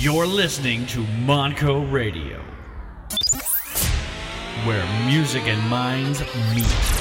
You're listening to Monco Radio, where music and minds meet.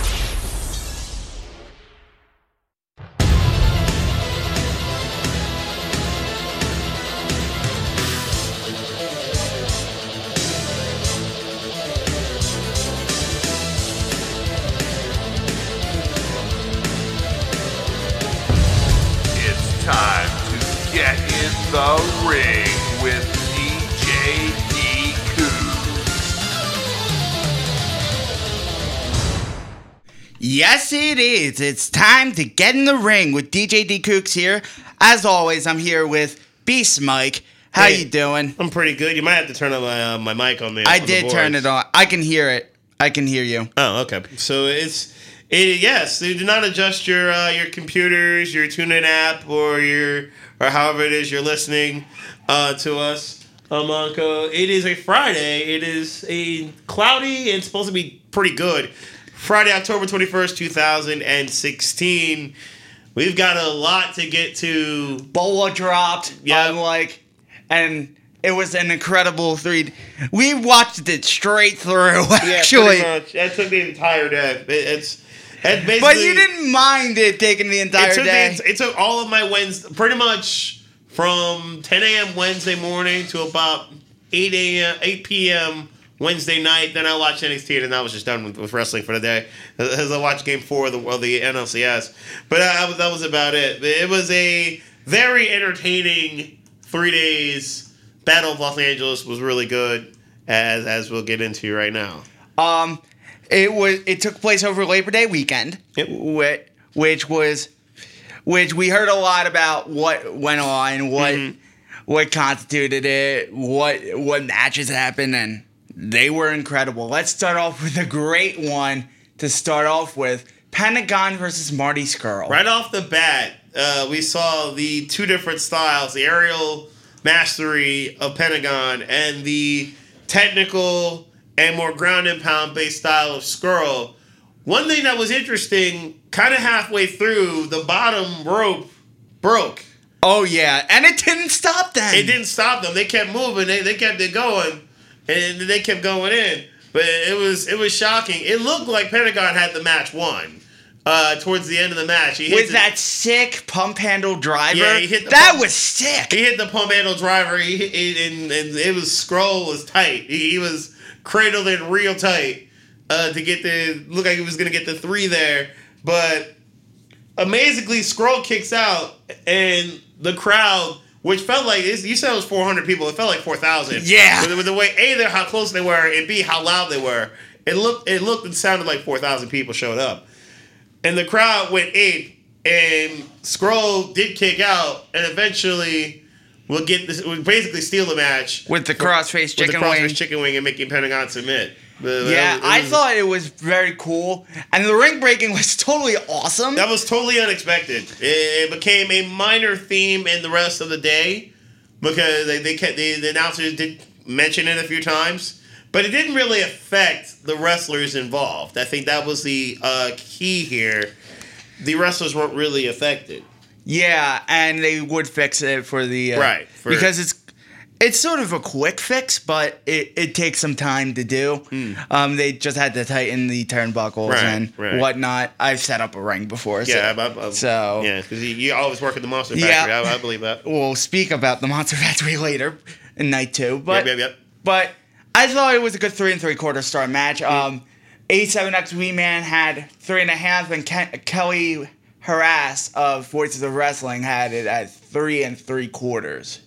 It is. It's time to get in the ring with DJ D Kooks here. As always, I'm here with Beast Mike. How Hey. you doing? I'm pretty good. You might have to turn on my uh, my mic on the. I on the did turn it on. I can hear it. I can hear you. Oh, okay. So it's it, yes. Do not adjust your uh, your computers, your TuneIn app, or your or however it is you're listening uh, to us. Uh, Monco. It is a Friday. It is a cloudy and supposed to be pretty good. Friday, October twenty first, two thousand and sixteen. We've got a lot to get to. Bola dropped. Yeah. Like, and it was an incredible three. We watched it straight through. Yeah, Actually, pretty much. That took the entire day. It, it's it but you didn't mind it taking the entire it took, day. the, it took all of my Wednesday, pretty much from 10 a.m. Wednesday morning to about 8 a.m. 8 p.m. Wednesday night. Then I watched NXT, and then I was just done with, with wrestling for the day. As I watched Game Four of the, of the NLCS, but I, was- that was about it. It was a very entertaining three days. Battle of Los Angeles was really good, as as we'll get into right now. Um, it was. It took place over Labor Day weekend, Yep. which, which was, which we heard a lot about what went on, what Mm-hmm. what constituted it, what what matches happened, and they were incredible. Let's start off with a great one to start off with: Pentagon versus Marty Scurll. Right off the bat, uh, we saw the two different styles: the aerial mastery of Pentagon and the technical and more ground and pound based style of Scurll. One thing that was interesting, kind of halfway through, the bottom rope broke. Oh yeah, and it didn't stop them. It didn't stop them. They kept moving. They, they kept it going, and they kept going in. But it was it was shocking. It looked like Pentagon had the match won. Uh, towards the end of the match, he hit with the- that sick pump handle driver. Yeah, he hit the that pump- was sick. He hit the pump handle driver. He, he and, and it was Scurll was tight. He, he was cradled in real tight uh, to get the look like he was gonna get the three there, but amazingly, Scurll kicks out and the crowd. Which felt like you said it was 400 people. It felt like 4,000. Yeah. with, with the way a they're how close they were, and b how loud they were. It looked it looked and sounded like 4,000 people showed up and the crowd went ape and Scurll did kick out and eventually we'll get this will basically steal the match with the crossface chicken with the crossface wing. chicken wing and making pentagon submit But Yeah, was- I thought it was very cool, and the ring breaking was totally awesome. that was totally unexpected. It, it became a minor theme in the rest of the day because they, they kept the, the announcers did mention it a few times but it didn't really affect the wrestlers involved. I think that was the uh, key here. The wrestlers weren't really affected. Yeah, and they would fix it for the uh, Right, for- because it's it's sort of a quick fix, but it, it takes some time to do. Um, they just had to tighten the turnbuckles Hmm. Right, and right. whatnot. I've set up a ring before, so, Yeah, I, I, I, so yeah, because you, you always work at the Monster Yeah. Factory. I, I believe that. we'll speak about the Monster Factory later in night two. But yep, yep, yep. But I thought it was a good three and three quarter star match. Um, 87X Wee Man had three and a half, and Ke- Kelly Harass of Voices of Wrestling had it at three and three quarters.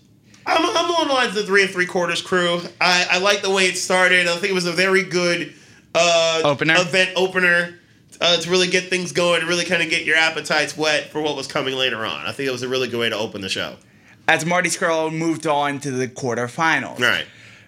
I'm, I'm on the lines of the three and three quarters crew. I, I like the way it started. I think it was a very good uh, Opener? event opener uh, to really get things going, to really kind of get your appetites wet for what was coming later on. I think it was a really good way to open the show. As Marty Scurll moved on to the quarterfinals. Right.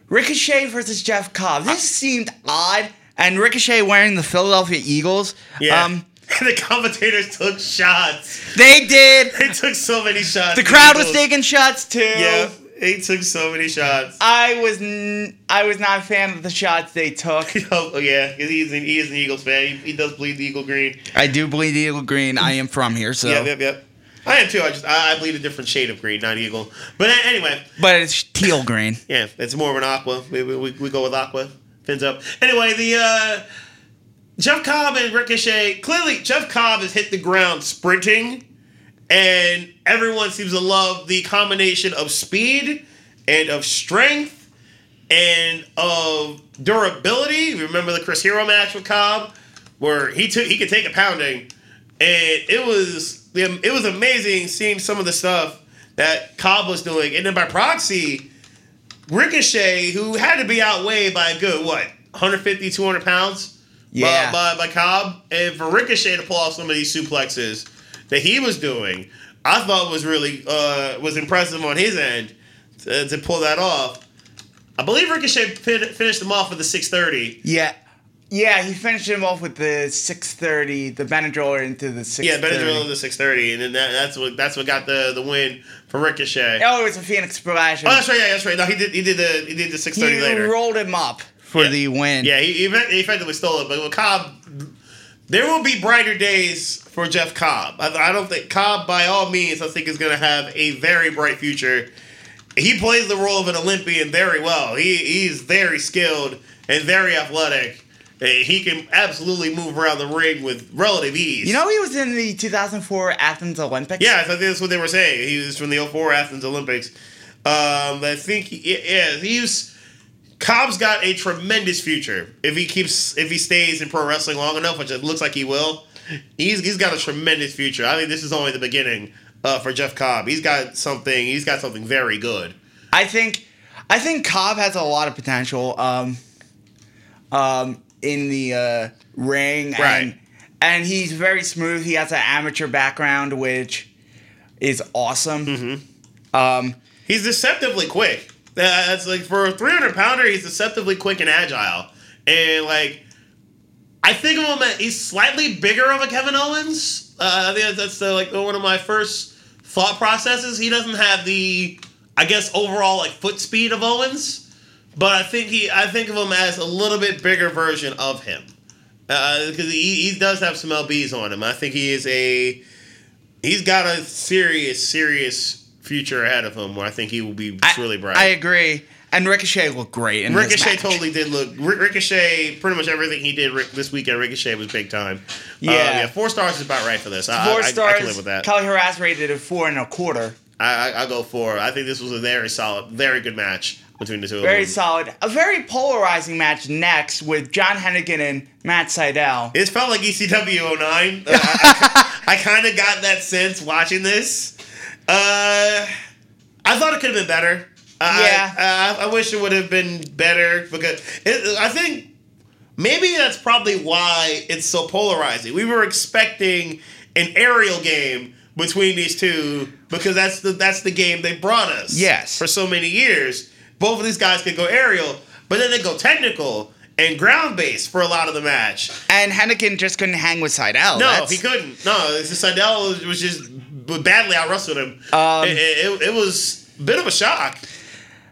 Ricochet versus Jeff Cobb. This seemed odd. And Ricochet wearing the Philadelphia Eagles. Yeah. Um, the commentators took shots. they did. They took so many shots. The crowd was taking shots too. Yeah, they took so many shots. I was n- I was not a fan of the shots they took. oh yeah, because he's an, he is an Eagles fan. He, he does bleed the Eagle green. I do bleed eagle green. I am from here, so Yep, yep, yep. I am too. I just I, I bleed a different shade of green, not eagle. But a- anyway, But it's teal green. yeah, it's more of an aqua. We, we, we go with aqua. Fins up. Anyway, the uh, Jeff Cobb and Ricochet. Clearly, Jeff Cobb has hit the ground sprinting, and everyone seems to love the combination of speed and of strength and of durability. Remember the Chris Hero match with Cobb, where he took he could take a pounding, and it was it was amazing seeing some of the stuff that Cobb was doing, and then by proxy. Ricochet, who had to be outweighed by a good what 150, 200 pounds, Yeah. by, by, by Cobb, and for Ricochet to pull off some of these suplexes that he was doing, I thought was really uh, was impressive on his end to, to pull that off. I believe Ricochet fin- finished him off with the 630. Yeah. Yeah, he finished him off with the 630, the Benadryl into the 630. Yeah, Benadryl into the 630, and then that, that's what that's what got the the win for Ricochet. Oh, it was a Phoenix Splash. Oh, that's right. Yeah, that's right. No, he did. He did the he did the 630 he later. rolled him up for Yeah. the win. Yeah, he, he effectively stole it. But Cobb, there will be brighter days for Jeff Cobb. I, I don't think Cobb, by all means, I think is going to have a very bright future. He plays the role of an Olympian very well. He he's very skilled and very athletic. And he can absolutely move around the ring with relative ease. You know, he was in the 2004 Athens Olympics. Yeah, I think that's what they were saying. He was from the 04 Athens Olympics. Um, I think, he, yeah, he's Cobb's got a tremendous future if he keeps if he stays in pro wrestling long enough, which it looks like he will. He's he's got a tremendous future. I think this is only the beginning uh, for Jeff Cobb. He's got something. He's got something very good. I think, I think Cobb has a lot of potential. Um, um, in the uh, ring, Right. and and he's very smooth. He has an amateur background, which is awesome. Mm-hmm. Um, He's deceptively quick. Uh, That's like for a 300 pounder, he's deceptively quick and agile. And like, I think of him as he's slightly bigger of a Kevin Owens. Uh, I think that's the, like one of my first thought processes. He doesn't have the, I guess, overall like foot speed of Owens, but I think he, I think of him as a little bit bigger version of him because he, he does have some lbs on him. I think he is a, he's got a serious, serious future ahead of him where I think he will be I, really bright. I agree. And Ricochet looked great. In Ricochet totally did look. Ri- Ricochet, pretty much everything he did this weekend, Ricochet was big time. Uh, Yeah. yeah. Four stars is about right for this. I, Four I, stars. I can live with that. Kelly Harass rated it four and a quarter. I, I, I go four. I think this was a very solid, very good match between the two Very of them. Very solid. A very polarizing match next with John Hennigan and Matt Sydal. It felt like ECW 09. Uh, I, I, kind of got that sense watching this. Uh, I thought it could have been better. Yeah. I, I, I wish it would have been better because it, I think maybe that's probably why it's so polarizing. We were expecting an aerial game between these two because that's the that's the game they brought us. Yes. For so many years, both of these guys could go aerial, but then they go technical and ground based for a lot of the match. And Hennigan just couldn't hang with Sydal. No, That's- he couldn't. No, just Sydal was, was just badly out wrestled him. Um, it, it, it was a bit of a shock.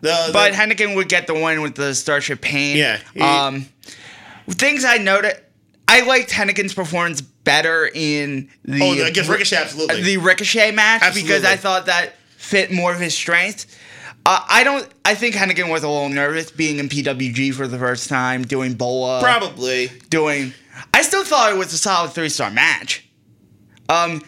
The, But the- Hennigan would get the win with the Starship Pain. Yeah, he- um, things I noted, I liked Hennigan's performance better in the oh, against Ricochet, absolutely. the Ricochet match because I thought that fit more of his strength. Uh, I don't. I think Hennigan was a little nervous being in PWG for the first time, doing Bola, Probably. doing. I still thought it was a solid three star match. Um,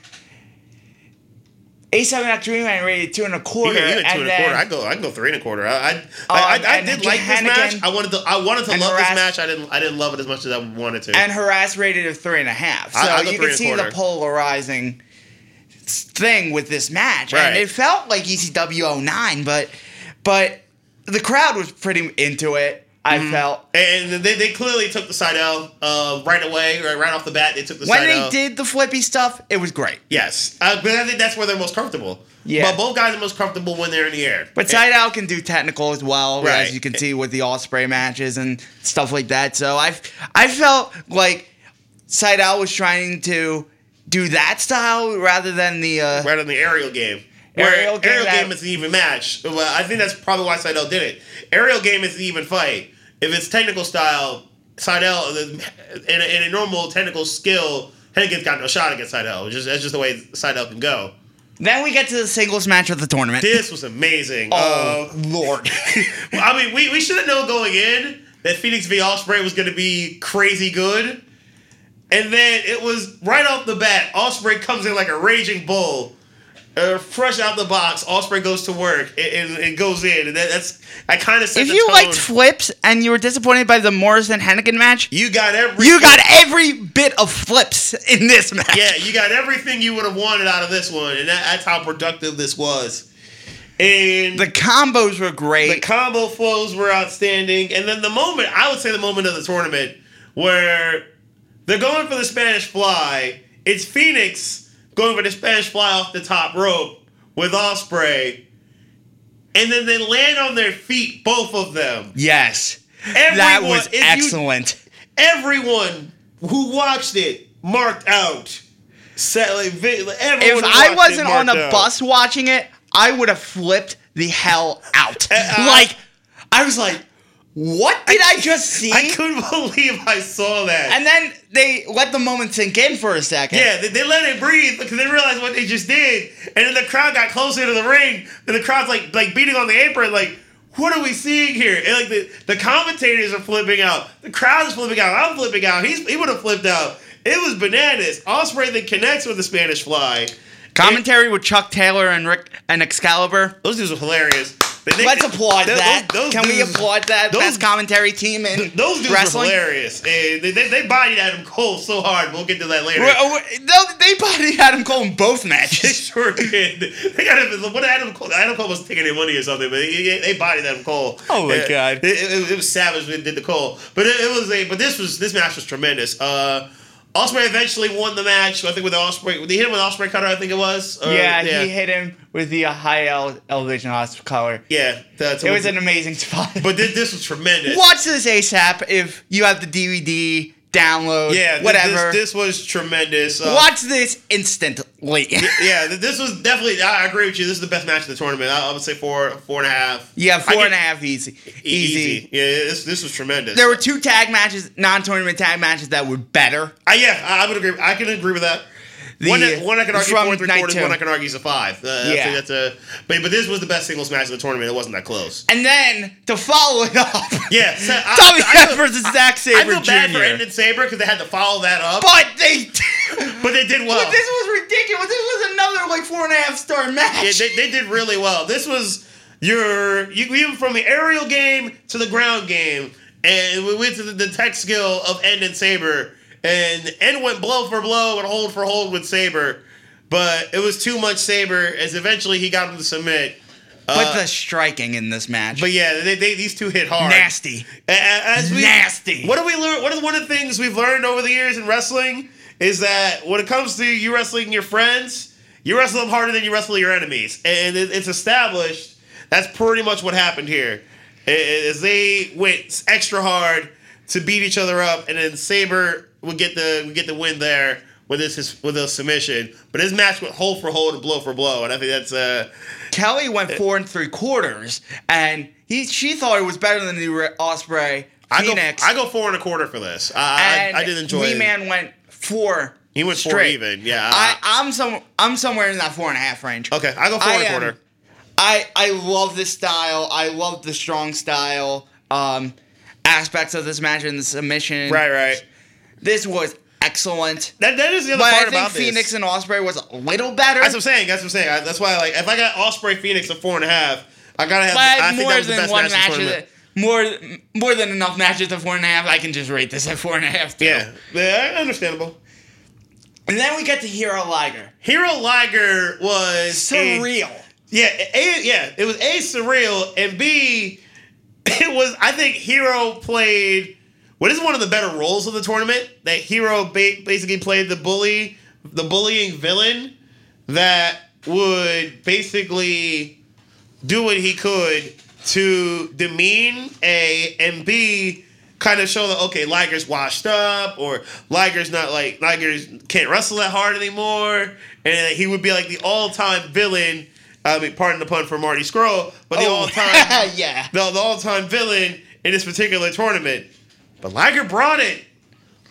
A seven X Dream Man rated two and a quarter, you can two and and a then quarter. I go. I go three and a quarter. I, I, oh, I, I, I did like this match. I wanted to. I wanted to love Harass- this match. I didn't. I didn't love it as much as I wanted to. and harass rated a three and a half. So I- you can see the polarizing thing with this match, Right. and it felt like ECW 09, but but the crowd was pretty into it. I Mm-hmm. felt and they, they clearly took the Sydal uh, right away, right, right off the bat. They took the when they did the flippy stuff, it was great. Yes, uh, but I think that's where they're most comfortable. Yeah. but both guys are most comfortable when they're in the air. But Sydal can do technical as well, Right. as you can see with the Ospreay matches and stuff like that. So I I felt like Sydal was trying to do that style rather than the uh, right on the aerial game. Aerial aerial game game, is an even match. Well, I think that's probably why Sydal did it. Aerial game is an even fight. If it's technical style, Sydal in a, in a normal technical skill, Hennigan's got no shot against Sydal. Just that's just the way Sydal can go. Then we get to the singles match of the tournament. This was amazing. oh Uh, Lord! I mean, we, we should have known going in that Fenix v Ospreay was going to be crazy good. And then it was right off the bat, Ospreay comes in like a raging bull. Uh, fresh out the box, Ospreay goes to work and, and, and goes in, and that, that's I kind of if you tone. liked flips and you were disappointed by the Morrison Hennigan match, you got every you got every bit of flips in this match. yeah, you got everything you would have wanted out of this one, and that, that's how productive this was. And The combos were great. The combo flows were outstanding. And then the moment, I would say the moment of the tournament where they're going for the Spanish fly, it's Fenix going for the Spanish fly off the top rope with Ospreay. And then they land on their feet, both of them. yes, Everyone, that was if you- excellent. everyone who watched it marked out. Like, if I wasn't on a out. bus watching it, I would have flipped the hell out. Uh, like, I was like, what did I, just see? I couldn't believe I saw that. and then they let the moment sink in for a second. Yeah, they, they let it breathe because they realized what they just did, and then the crowd got closer to the ring, and the crowd's like like beating on the apron, like, what are we seeing here? And like the, the commentators are flipping out, the crowd is flipping out, I'm flipping out. He's he would have flipped out. It was bananas. Ospreay then connects with the Spanish Fly. Commentary with Chuck Taylor and Rick and Excalibur. Those dudes were hilarious. They- they- Let's applaud those- that. those Can we applaud that those- best commentary team in Those dudes wrestling? were hilarious. And they, they, they bodied Adam Cole so hard. We'll get to that later. Well, uh, no, They bodied Adam Cole in both They matches. sure did. They got him. What Adam Cole? Adam Cole was taking their money or something, but he, he- they bodied Adam Cole. Oh my Yeah, God. It, it- it was savage when they did the Cole, but it, it was a. But this was this match was tremendous. Uh, Ospreay eventually won the match. I think with the Ospreay, they hit him with Ospreay cutter. I think it was. Or- yeah, yeah, he hit him with the uh, high ele- elevation hospital cutter. yeah. That's It was an amazing spot. But this, this was tremendous. Watch this ASAP if you have the DVD, download, Yeah, whatever. This, this was tremendous. Uh, Watch this instantly. Yeah, this was definitely. I agree with you. This is the best match of the tournament. I, I would say four, four and a half. yeah, four get- and a half easy. Easy. Yeah, this this was tremendous. There were two tag matches, non-tournament tag matches that were better. Uh, yeah, I, I would agree. I can agree with that. The- one, one I can argue four and three quarters. two. One I can argue is a five. Uh, I Yeah. think that's a. But but this was the best singles match of the tournament. It wasn't that close. And then to follow it up, Yeah, so I- Tommy I- I versus Zack I Sabre feel bad for Jr. Ended Sabre because they had to follow that up, But they, but they did well. but this was ridiculous. This was another like four and a half star match. Yeah, they, they did really well. This was your you even from the aerial game to the ground game, and we went to the, the tech skill of End and Sabre, and End went blow for blow and hold for hold with Sabre, but it was too much Sabre as eventually he got him to submit. but Uh, the striking in this match, but yeah, they, they, these two hit hard. nasty, As we, nasty. What do we learn? What is one of the things we've learned over the years in wrestling is that when it comes to you wrestling your friends, you wrestle them harder than you wrestle your enemies, and it, it's established. That's pretty much what happened here. I- I- they went extra hard to beat each other up, and then Sabre would get the would get the win there with this his, with a submission. But his match went hold for hold and blow for blow, and I think that's uh Kelly went four and three quarters, and he she thought it was better than the Re- Ospreay I go I go four and a quarter for this. I I, I did enjoy it. Man went four. He went four straight. even, yeah. I, I'm some I'm somewhere in that four and a half range. Okay, I go four I and a quarter. I I love this style. I love the strong style um, aspects of this match and the submission. Right, right. This was excellent. That that is the other But I part think about Fenix this. and Ospreay was a little better. That's what I'm saying. That's what I'm saying. I, that's why, like, if I got Ospreay Fenix at four and a half, I gotta have. but I think more that was the than best one match. match, of the of tournament. the- more more than enough matches at four and a half. I can just rate this at four and a half. Too. Yeah, yeah, understandable. And then we get to Hero Liger. Hero Liger was a- Surreal. yeah, a, yeah. It was a surreal, and b it was. I think Hero played what is one of the better roles of the tournament. That Hero ba- basically played the bully, the bullying villain that would basically do what he could to demean A and B kind of show that okay, Liger's washed up or Liger's not like Liger's can't wrestle that hard anymore, and he would be like the all-time villain. I mean, pardon the pun for Marty Scurll, but the Oh, all-time yeah. the, the all-time villain in this particular tournament. But Liger brought it.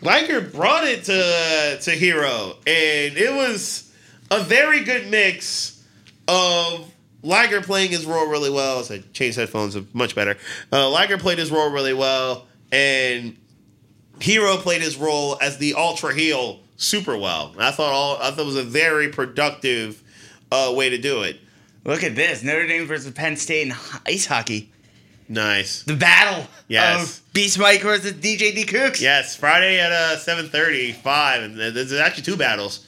Liger brought it to to Hero, and it was a very good mix of Liger playing his role really well. So I changed headphones, much better. Uh, Liger played his role really well, and Hero played his role as the ultra heel super well. I thought all I thought it was a very productive uh, way to do it. Look at this Notre Dame versus Penn State in ice hockey. Nice. The battle Yes. of Beast Mike versus DJ D Cooks. Yes, Friday at uh, seven thirty five, and there's actually two battles.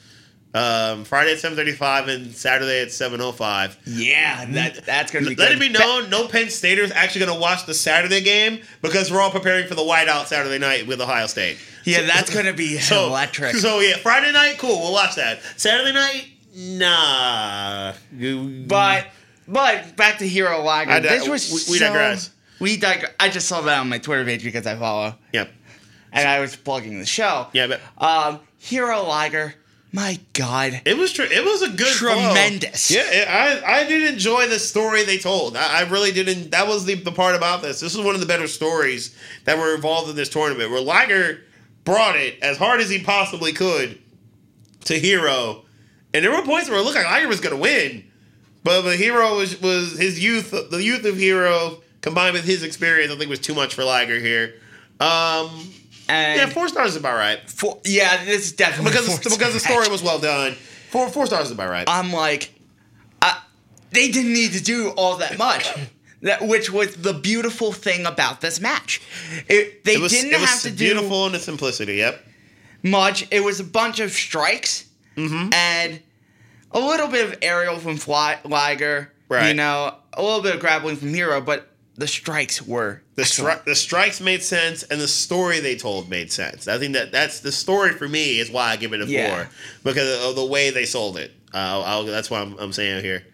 Um, Friday at seven thirty five and Saturday at seven oh five. Yeah, that, that's going to be Let good. it be known, no Penn Staters actually going to watch the Saturday game because we're all preparing for the whiteout Saturday night with Ohio State. Yeah, that's going to be So electric. So yeah, Friday night, cool. We'll watch that. Saturday night, nah. But but back to Hero Liger. I this was we- we so- digress. We digress. I just saw that on my Twitter page because I follow, yep, and I was plugging the show. yeah, but Um, Hero Liger. My God. it was tr- it was a good flow. Tremendous. Yeah, it, I I did enjoy the story they told. I, I really didn't. That was the, the part about this. This is one of the better stories that were involved in this tournament. Where Liger brought it as hard as he possibly could to Hero, and there were points where it looked like Liger was going to win, but the Hero was was his youth. The youth of Hero combined with his experience, I think, was too much for Liger here. Um, And yeah, four stars is about right four, yeah, this is definitely because because the story was well done. Four four stars is about right. I'm like, I, they didn't need to do all that much. That which was the beautiful thing about this match. It, they it was, didn't have to do beautiful in its simplicity. Yep. much. It was a bunch of strikes Mm-hmm. and a little bit of aerial from Fly, Liger. You know, a little bit of grappling from Hero, but the strikes were The stri- the strikes made sense, and the story they told made sense. I think that that's the story for me is why I give it a Yeah. four because of the way they sold it. Uh, I'll, that's why I'm, I'm saying here.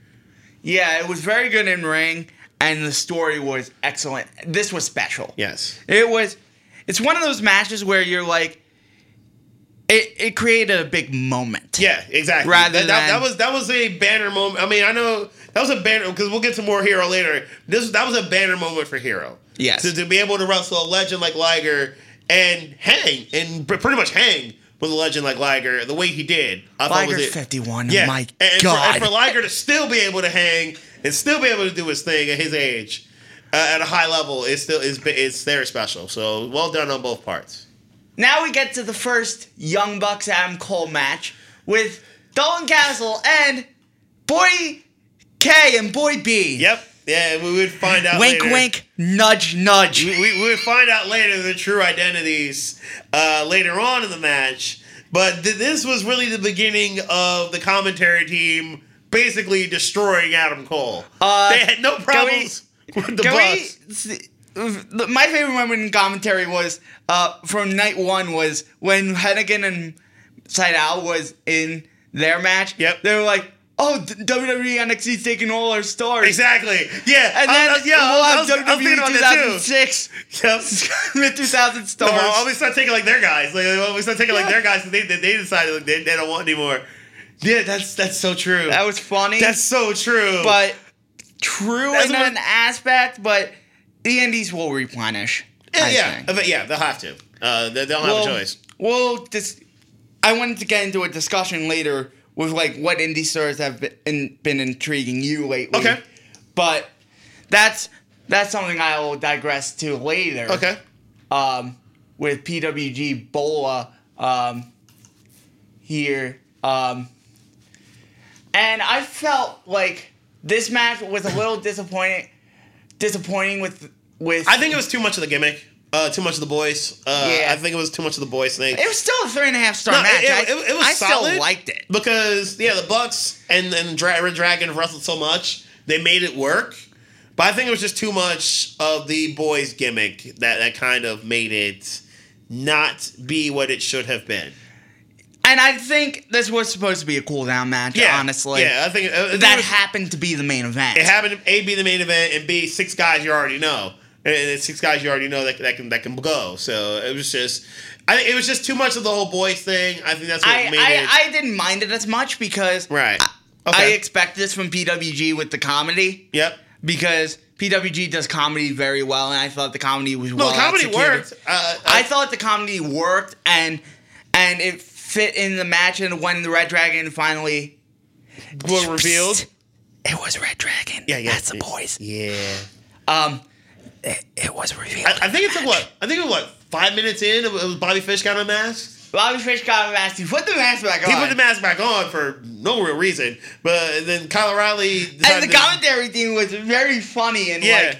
Yeah, it was very good in ring, and the story was excellent. This was special. Yes. It was. It's one of those matches where you're like, it it created a big moment. Yeah, exactly. Rather that, that, that was that was a banner moment. I mean, I know that was a banner because we'll get to more Hero later. This that was a banner moment for Hero. Yes. To, to be able to wrestle a legend like Liger and hang and pretty much hang with a legend like Liger the way he did. I thought was Liger's it. 51. Yeah. My and, and God. For, and for Liger to still be able to hang and still be able to do his thing at his age uh, at a high level is still is is very special. So well done on both parts. now we get to the first Young Bucks Adam Cole match with Dalton Castle and Boy K and Boy B. Yep. Yeah, we would find out. Wink, later. wink, nudge, nudge. we, we, we would find out later the true identities uh, later on in the match. But th- this was really the beginning of the commentary team basically destroying Adam Cole. Uh, they had no problems with the we Bucks. my favorite moment in commentary was uh, from night one was when Hennigan and Sydal was in their match. Yep. They were like, "Oh, D- WWE NXT's taking all our stars." Exactly. Yeah. And I- then I- yeah, we'll I have I was thinking WWE about that 2006 Yep. with 2000 No, stars. well, we start taking like their guys. Like we start taking like their guys. 'cause They, they, they decided like, they, they don't want anymore. Yeah, that's that's so true. that was funny. that's so true. but true That's in what- an aspect, but the indies will replenish. yeah, I yeah, think. but yeah, they'll have to. Uh, they, they'll have well, a choice. Well, this, I wanted to get into a discussion later with like what indie stars have been, been intriguing you lately. Okay. But that's that's something I will digress to later. Okay. Um, with PWG Bola um, here. Um, and I felt like this match was a little disappointing. Disappointing with with. I think it was too much of the gimmick. Uh, too much of the boys. Uh, Yeah. I think it was too much of the boys thing. it was still a three and a half star No, match. it- I, it- it was I solid. still liked it. because yeah, the Bucks and and Dra- Red Dragon wrestled so much, they made it work. But I think it was just too much of the boys gimmick that that kind of made it not be what it should have been. And I think this was supposed to be a cool down match, Yeah, honestly. yeah, I think uh, That was- happened to be the main event. It happened to A be the main event and B six guys you already know. And it's six guys you already know that, that can that can go. So it was just I think it was just too much of the whole boys thing. I think that's what I, made it I, I didn't mind it as much because Right. I, Okay. I expect this from PWG with the comedy Yep. because PWG does comedy very well, and I thought the comedy was No, well the comedy executed. worked. Uh, I thought the comedy worked, and and it fit in the match. And when the Red Dragon finally were revealed. It was Red Dragon. Yeah, yeah. That's the boys. Yeah. Um, it, it was revealed. I, I think it took what? I think it was what? Five minutes in, it was Bobby Fish got unmasked. Bobby Fish got a mask. He put the mask back on. He put the mask back on for no real reason, but then Kyle O'Reilly and the to- commentary thing was very funny and Yeah. like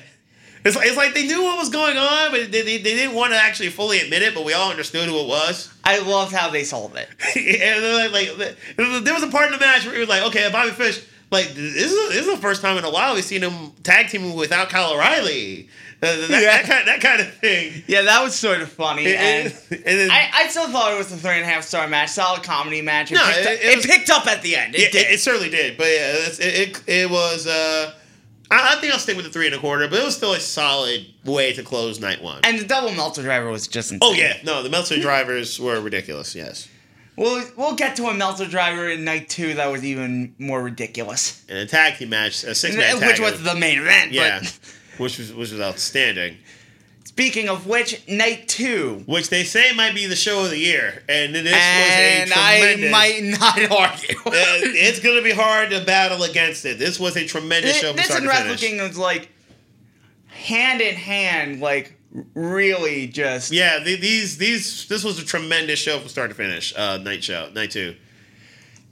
it's, like, it's like they knew what was going on, but they, they, they didn't want to actually fully admit it, but we all understood who it was. I loved how they solved it. and like, like, there was a part in the match where he was like, okay, Bobby Fish, like, this is, this is the first time in a while we've seen him tag teaming without Kyle O'Reilly. That, Yeah. that, kind, that kind of thing. Yeah, that was sort of funny. And, and and then, I, I still thought it was a three and a half star match, solid comedy match. It, No, picked, it- up, it it picked up at the end. It yeah, did. it, it certainly did. But yeah, it, it, it was, uh, I, I think I'll stick with the three and a quarter, but it was still a solid way to close night one. and the double Meltzer driver was just insane. oh, yeah. No, the Meltzer drivers were ridiculous, yes. We'll, we'll get to a Meltzer driver in night two that was even more ridiculous. And a tag team match, a six man. Which was the main event. Yeah. But which was, which was outstanding. speaking of which, night two. Which they say might be the show of the year. And this and was a tremendous. And I might not argue. Uh, it's going to be hard to battle against it. This was a tremendous show from this start and to Wrestle finish. Kingdom was like hand in hand, like really just. Yeah, the, these these this was a tremendous show from start to finish. Uh, night show, night two.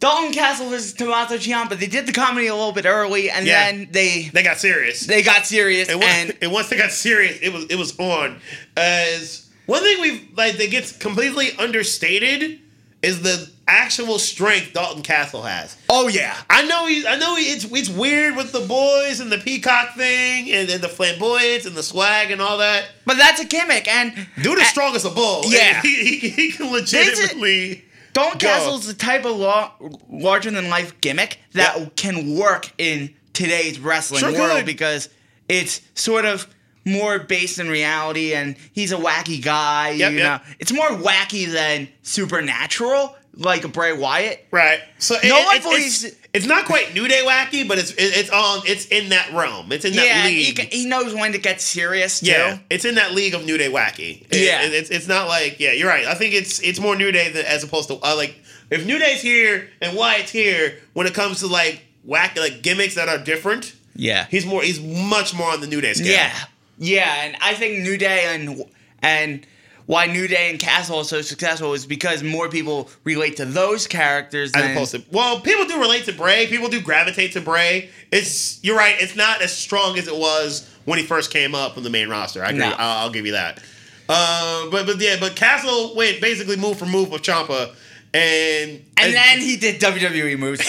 Dalton Castle versus Tommaso Ciampa. They did the comedy a little bit early, and Yeah. then they They got serious. they got serious. and, once, and and once they got serious, it was it was on. As one thing we've like that gets completely understated is the actual strength Dalton Castle has. oh yeah, I know he, I know he, it's it's weird with the boys and the peacock thing and, and the flamboyance and the swag and all that. but that's a gimmick. And Dude is strong as a bull. Yeah. he, he, he can legitimately. Dalton Go. Castle's the type of law, larger than life gimmick that Yeah. can work in today's wrestling Sure world could. because it's sort of more based in reality and he's a wacky guy. Yep, you yep. know, it's more wacky than supernatural, like a Bray Wyatt. Right. So No it, one it- believes- it's, it's not quite New Day wacky, but it's it's on it's in that realm. It's in that Yeah, league. he, he knows when to get serious too. yeah, it's in that league of New Day wacky. It- Yeah. it- it's it's not like yeah, you're right. I think it's it's more New Day than, as opposed to uh, like if New Day's here and Wyatt's here when it comes to like wacky like gimmicks that are different. Yeah. He's more he's much more on the New Day scale. Yeah, yeah, and I think New Day and and why New Day and Castle is so successful is because more people relate to those characters As opposed to well, people do relate to Bray. People do gravitate to Bray. It's you're right. It's not as strong as it was when he first came up on the main roster. I agree. No. I'll, I'll give you that. Uh, but but yeah, but Castle went basically move for move with Ciampa, and and then he did WWE moves.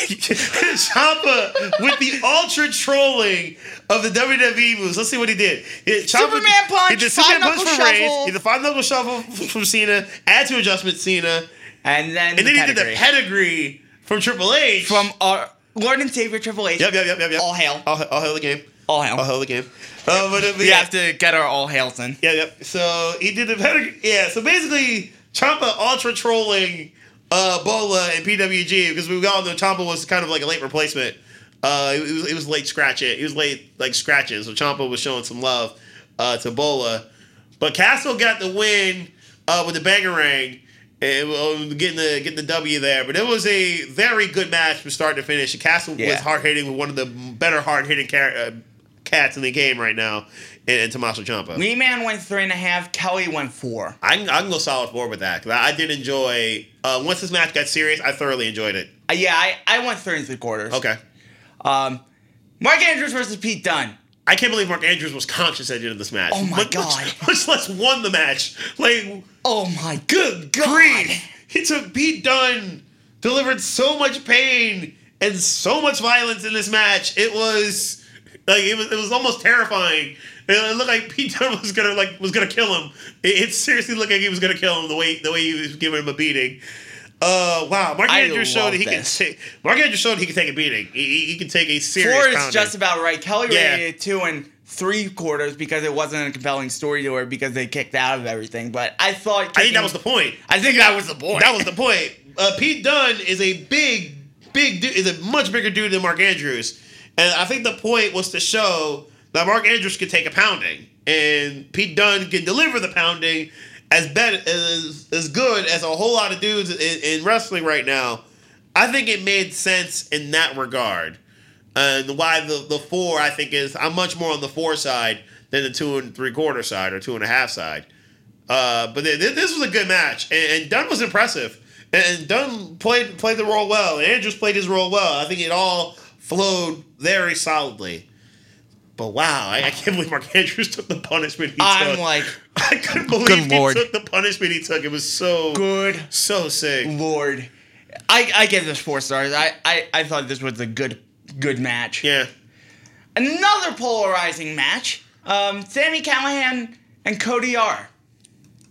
Ciampa with the ultra trolling of the WWE moves. Let's see what he did. He, Ciampa- Superman punch, He did five Superman punch from Reigns. He did the five knuckle shuffle from Cena. Attitude Adjustment Cena, and then and then the he did the pedigree. from Triple H. from our Lord and Savior Triple H. Yep, yep, yep, yep, yep. All hail. All, all hail the game. All hail. All hail the game. Uh, uh, but we yeah, have to get our all hails in. yeah, yep. So he did the pedigree. Yeah. So basically, Ciampa ultra trolling uh, Bola and PWG because we all know Ciampa was kind of like a late replacement. Uh, it was it was late scratch it. He was late like scratching. So Ciampa was showing some love uh, to Bola, but Castle got the win uh, with the bangerang. And uh, getting the getting the W there, but it was a very good match from start to finish. Castle was hard hitting with one of the better hard hitting car- uh, cats in the game right now, and, and Tommaso Ciampa. Wee Man went three and a half. Kelly went four. I can, I can go solid four with that because I, I did enjoy. Uh, once this match got serious, I thoroughly enjoyed it. Uh, yeah, I, I went three and three quarters. Okay, Um, Mark Andrews versus Pete Dunne. I can't believe Mark Andrews was conscious at the end of this match. Oh my Much- God. Much, much less won the match. Like Oh my good God! grief, he took Pete Dunne, delivered so much pain and so much violence in this match. It was like it was it was almost terrifying. It looked like Pete Dunne was gonna like was gonna kill him. It, it seriously looked like he was gonna kill him the way the way he was giving him a beating. Uh wow, Mark I Andrews showed that he this. can take Mark Andrews showed he can take a beating. He, he, can take a serious Four is pounding. just about right. Kelly Yeah. rated it two and three quarters because it wasn't a compelling story to her because they kicked out of everything. But I thought I think that was the point. I think that was the point. That was the point. Uh, Pete Dunne is a big, big dude. Is a much bigger dude than Mark Andrews, and I think the point was to show that Mark Andrews could take a pounding, and Pete Dunne can deliver the pounding as better as as good as a whole lot of dudes in, in wrestling right now. I think it made sense in that regard. And why the the four I think is I'm much more on the four side than the two and three quarter side or two and a half side. Uh, but th- this was a good match, and, and Dunne was impressive. And, and Dunne played played the role well, and Andrews played his role well. I think it all flowed very solidly. But wow, I, I can't believe Mark Andrews took the punishment he I'm took. like, I couldn't believe Good he Lord. took the punishment he took. It was so good so sick. lord. I, I give this four stars. I, I, I thought this was a good good match. Yeah. Another polarizing match. Um, Sami Callihan and Cody R.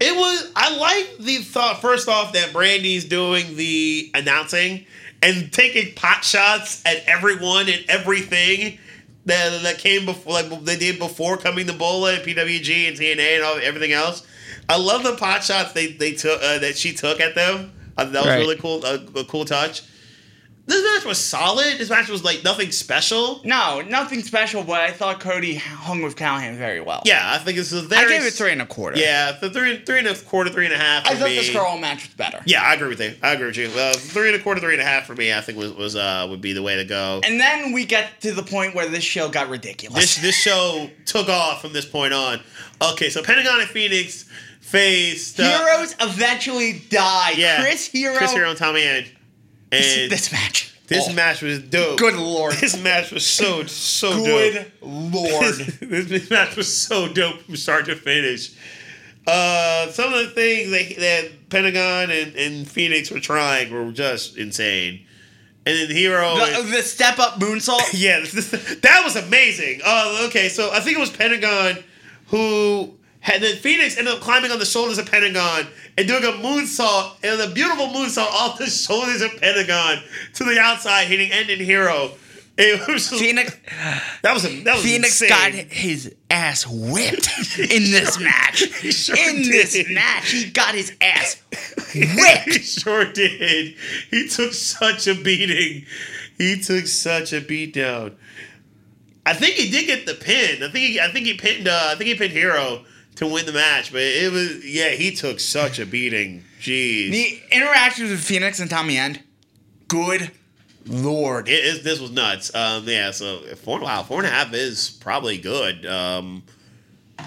It was. I like the thought. First off, that Brandi's doing the announcing and taking pot shots at everyone and everything that that came before, like they did before coming to Bola and PWG and TNA and all everything else. I love the pot shots they they took uh, that she took at them. Uh, that was Right. really cool. A, a cool touch. This match was solid. This match was like nothing special. No, nothing special, but I thought Cody hung with Callihan very well. Yeah, I think this is I gave it three and a quarter. Yeah, the three, three and a quarter, three and a half. I thought me. the Scurll match was better. Yeah, I agree with you. I agree with you. Uh, three and a quarter, three and a half for me. I think was was uh would be the way to go. And then we get to the point where this show got ridiculous. This this show took off from this point on. Okay, so Pentagon and Fenix faced uh, Heroes eventually die. Yeah, Chris Hero. Chris Hero and Tommy End. And This match. this Oh, match was dope. Good lord. This match was so so dope. Good lord. this, this match was so dope from start to finish. Uh, some of the things that, that Pentagon and, and Fenix were trying were just insane. And then Hero. and- the, the step up moonsault. yeah, this- that was amazing. Uh, okay, so I think it was Pentagon who had then Fenix ended up climbing on the shoulders of Pentagon and doing a moonsault and a beautiful moonsault off the shoulders of Pentagon to the outside, hitting End and Hero. It was Fenix that was a, that was Fenix insane. got his ass whipped in this match. sure in this match, he got his ass whipped. he sure did. He took such a beating. He took such a beat down. I think he did get the pin. I think he, I think he pinned. Uh, I think he pinned Hero to win the match. But it was yeah, he took such a beating. Jeez, The interactions with Fenix and Tommy End. Good lord. it, it- this was nuts. Um, yeah, so four wow, four and a half is probably good. Um,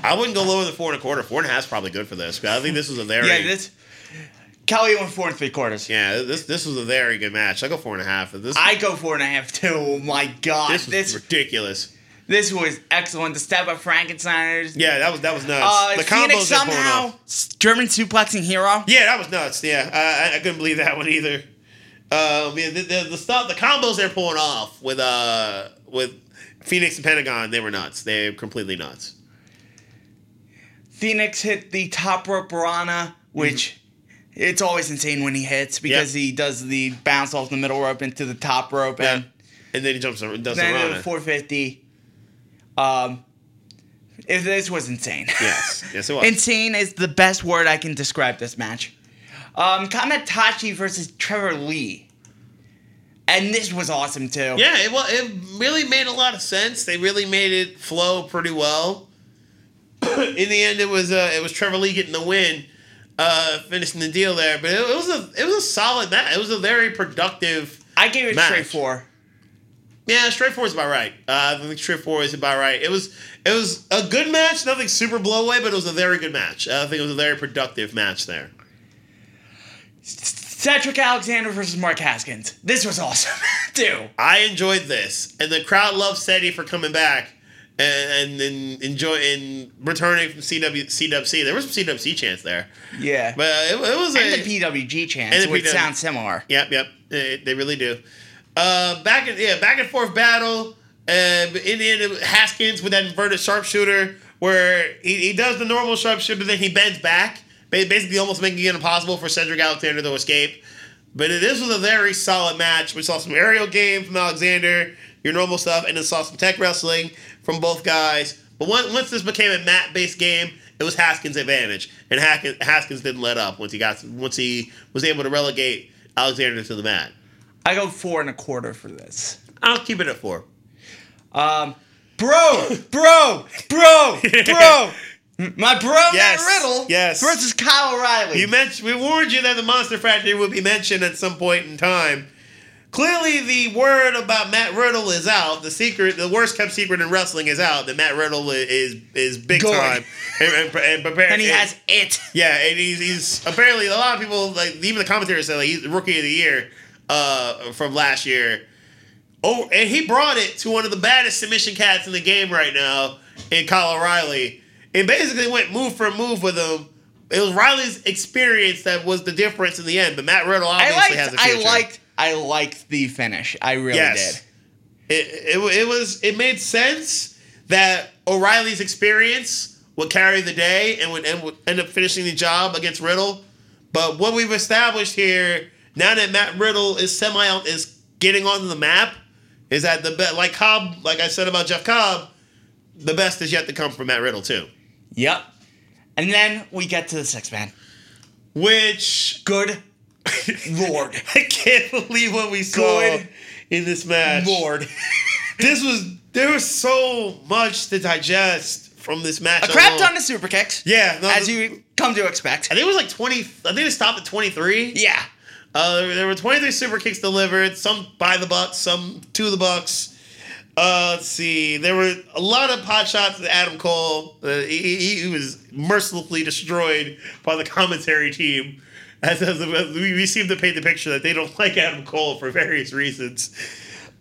I wouldn't go lower than four and a quarter. Four and a half is probably good for this. I think this was a very Yeah, this Kelly went four and three quarters. yeah this this was a very good match. I go four and a half. This I go four and a half too. Oh my god. this is ridiculous. This was excellent. The step up Frankensteiners. Yeah, that was that was nuts. Uh, the Fenix combos somehow German suplexing hero. Yeah, that was nuts. Yeah, I, I- couldn't believe that one either. Um, yeah, the, the, the stuff, the combos they're pulling off with uh with Fenix and Pentagon, they were nuts. They were completely nuts. Fenix hit the top rope Rana, which it's always insane when he hits because Yep. he does the bounce off the middle rope into the top rope Yeah. and And then he jumps around, does then the to 450. Um, if this was insane. Yes, yes, it was. insane is the best word I can describe this match. Um, Kamaitachi versus Trevor Lee. And this was awesome too. yeah, it well, it really made a lot of sense. They really made it flow pretty well. In the end, it was uh, it was Trevor Lee getting the win, uh, finishing the deal there. But it, it was a it was a solid match. It was a very productive. I gave it Match. straight four. Yeah, straight four is about right. Uh, I think straight four is about right. It was it was a good match, nothing super blow away, but it was a very good match. I think it was a very productive match there. Cedric Alexander versus Mark Haskins. This was awesome too. I enjoyed this, and the crowd loved Seti for coming back and and, enjoy and returning from CW CWC. There was some CWC chance there, Yeah. but uh, it, it was and a the PWG chance, and the which PW sounds similar. Yep, yep. They really do. Uh, back and yeah, back and forth battle. But in the end, Haskins with that inverted sharpshooter, where he, he does the normal sharpshooter, then he bends back, basically almost making it impossible for Cedric Alexander to escape. But this was a very solid match. We saw some aerial game from Alexander, your normal stuff, and then saw some tech wrestling from both guys. But once, this became a mat-based game, it was Haskins' advantage, and Haskins, Haskins didn't let up once he got once he was able to relegate Alexander to the mat. I go four and a quarter for this. I'll keep it at four. Um, bro, bro, bro, bro. My bro, Yes, Matt Riddle, yes. versus Kyle O'Reilly. You mentioned we warned you that the Monster Factory would be mentioned at some point in time. clearly the word about Matt Riddle is out. The secret, the worst kept secret in wrestling is out. That Matt Riddle is is big Good. time and, and, and prepare- And he has it. yeah, and he's, he's apparently a lot of people like even the commentators said like he's the rookie of the year uh, from last year. Oh, and he brought it to one of the baddest submission cats in the game right now in Kyle O'Reilly, and basically went move for move with him. It was Riley's experience that was the difference in the end, but Matt Riddle obviously liked. has a I future. I liked. I liked the finish. I really Yes. did. It, it, it was it made sense that O'Reilly's experience would carry the day and would, and would end up finishing the job against Riddle. But what we've established here now that Matt Riddle is semi is getting onto the map is that the best? like Cobb like I said about Jeff Cobb, the best is yet to come from Matt Riddle too. Yep. And then we get to the six man. Which Good lord. I can't believe what we saw Good in this match. Lord. This was there was so much to digest from this match. A crap ton of super kicks. Yeah, no, As the- you come to expect. I think it was like twenty. I think it stopped at twenty three. Yeah. Uh, there, were twenty three super kicks delivered. Some by the Bucks, some to the Bucks. Uh, let's see. There were a lot of pot shots at Adam Cole. Uh, he, he, was mercilessly destroyed by the commentary team. As, as we, we seem to paint the picture that they don't like Adam Cole for various reasons.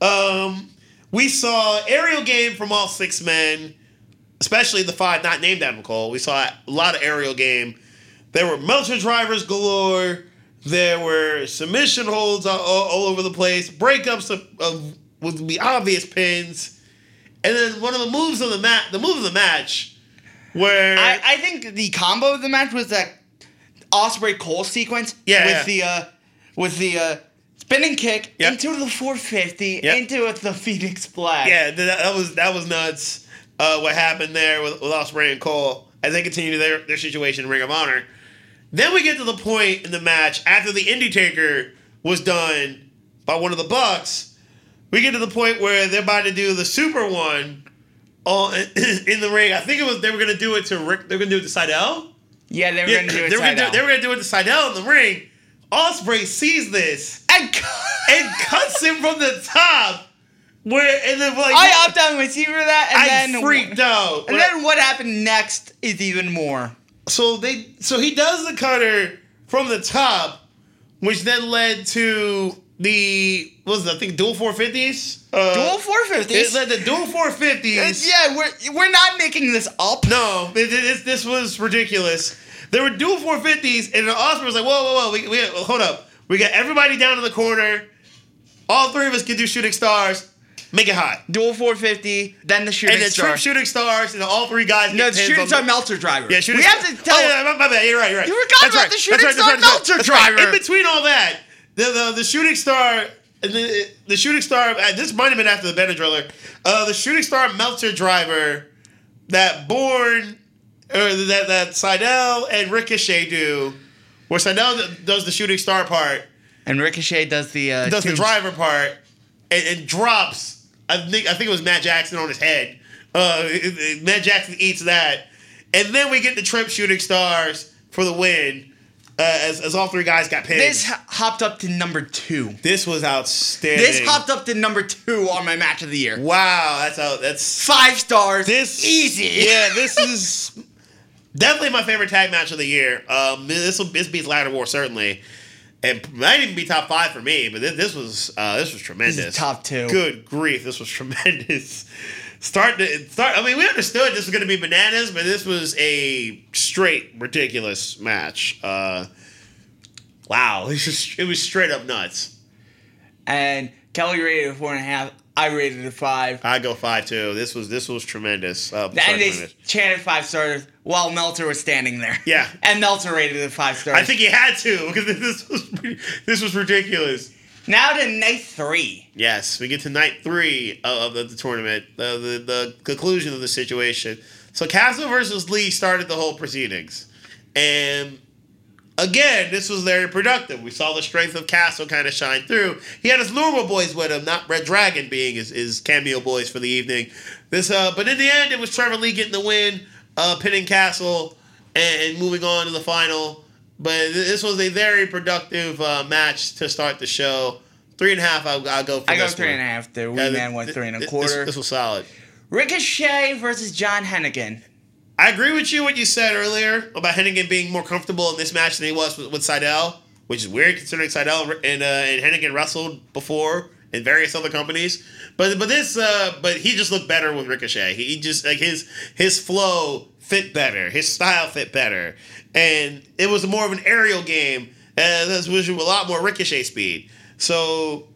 Um, we saw aerial game from all six men, especially the five not named Adam Cole. We saw a lot of aerial game. There were Meltzer drivers galore. There were submission holds all, all, over the place, breakups of, of with the obvious pins, and then one of the moves of the mat, the move of the match, where I, I think the combo of the match was that Ospreay Cole sequence Yeah, with yeah. the uh with the uh spinning kick Yep. into the 450 Yep. into the Phoenix Flag. Yeah, that, that was that was nuts. Uh, what happened there with, with Ospreay and Cole as they continue their, their situation in Ring of Honor. Then we get to the point in the match after the Indie Taker was done by one of the Bucks. We get to the point where they're about to do the Super One on in the ring. I think it was they were gonna do it to Rick. They were gonna do it to Sydal. Yeah, they were Yeah, gonna do it they, were gonna do, they were gonna do it to Sydal in the ring. Ospreay sees this And and cuts him from the top. Where and then like I upped on receiver that, and I then freaked out. And then what happened next is even more. So they so he does the cutter from the top, which then led to the what was it, I think dual four fifties. Uh, Dual It 450s. led to dual four fifties. yeah, we're we're not making this up. No, it, it, this- this was ridiculous. There were dual 450s, and the Ospreay was like, whoa, whoa, whoa, we, we, hold up. We got everybody down in the corner. All three of us can do shooting stars. Make it hot. Dual 450, then the shooting And then star. trip shooting stars, and then all three guys no, the shooting star the- Meltzer driver. Yeah, shooting we have to tell. Oh, yeah, my, bad. You're right. You're right. You forgot That's about right. the shooting right, star right, Meltzer that's right. driver. In between all that, the the, the shooting star, the, the shooting star. uh, This might have been after the Benadryller. Uh, the shooting star Meltzer driver that Born or that that Sydal and Ricochet do, where Sydal does the shooting star part, And Ricochet does the uh, does the driver part, and, and drops. I think I think it was Matt Jackson on his head. Uh, Matt Jackson eats that, and then we get the trip shooting stars for the win. Uh, as, as all three guys got pinned. This hopped up to number two. This was outstanding. This hopped up to number two on my match of the year. Wow, that's out. That's Five stars. this easy. Yeah, this is definitely my favorite tag match of the year. Um, this will this beats Ladder War certainly, and might even be top five for me. But this, this was uh, this was tremendous. This is top two. Good grief, this was tremendous. Start to start. I mean, we understood this was going to be bananas, but this was a straight ridiculous match. Uh, wow, this is, it was straight up nuts. And Kelly rated it four and a half. I rated it five. I go five too. This was this was tremendous. Uh, And they chanted five stars while Meltzer was standing there. Yeah. And Meltzer rated it five stars. I think he had to because this was this was ridiculous. now to night three. Yes, we get to night three of the, the tournament, the, the the conclusion of the situation. So Castle versus Lee started the whole proceedings, and again, this was very productive. We saw the strength of Castle kind of shine through. He had his normal boys with him, not Red Dragon being his, his cameo boys for the evening. This, uh, but in the end, it was Trevor Lee getting the win, uh, pinning Castle, and, and moving on to the final. But this was a very productive uh, match to start the show. three and a half. I'll, I'll go. For I go this three one. and a half. The Wee Yeah, Man th- went th- three and a quarter. This, this was solid. Ricochet versus John Hennigan. I agree with you what you said earlier about Hennigan being more comfortable in this match than he was with, with Sydal, which is weird considering Sydal and, uh, and Hennigan wrestled before in various other companies. But but this uh, but he just looked better with Ricochet. He, just like his his flow fit better, his style fit better, and it was more of an aerial game. Uh, this was a lot more Ricochet speed. So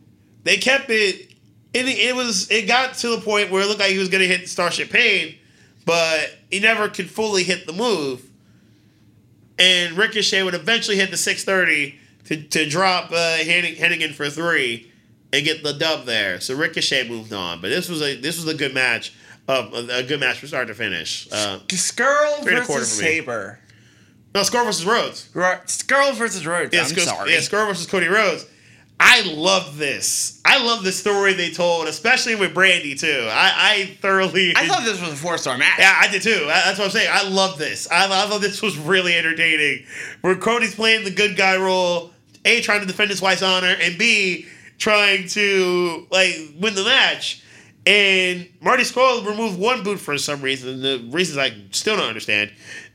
they kept it. It, it was it got to the point where it looked like he was gonna hit Starship Pain, but he never could fully hit the move. And Ricochet would eventually hit the 630 to, to drop uh, Hennigan for three and get the dub there. So Ricochet moved on, but this was a this was a good match, uh, a, good match from start to finish. Uh, Scurll Three and a quarter versus. Sabre. no, Scurll versus Rhodes. Scurll versus Rhodes. Yeah, I'm Scurll- sorry. Yeah, Scurll versus Cody Rhodes. I love this. I love the story they told, especially with Brandi too. I, I thoroughly. I thought this was a four star match. Yeah, I did too. I- That's what I'm saying. I love this. I, I thought this was really entertaining. Where Cody's playing the good guy role, A, trying to defend his wife's honor, and B, trying to like win the match. And Marty Scurll removed one boot for some reason. The reasons I still don't understand.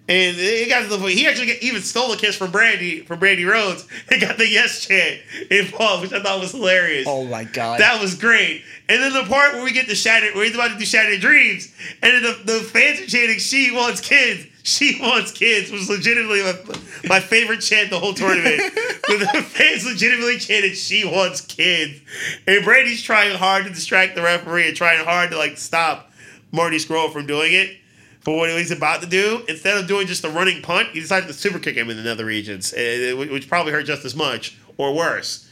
And it got to the point he actually even stole a kiss from Brandi from Brandi Rhodes and got the yes chant involved, which I thought was hilarious. Oh my god. That was great. And then the part where we get to Shattered, where he's about to do Shattered Dreams, and then the, the fans are chanting, She wants kids. She wants kids was legitimately my, my favorite chant the whole tournament. the fans legitimately chanted, She wants kids. And Brady's trying hard to distract the referee and trying hard to like stop Marty Scurll from doing it. For what he's about to do, instead of doing just a running punt, he decided to super kick him in the nether regions, eh, which probably hurt just as much or worse.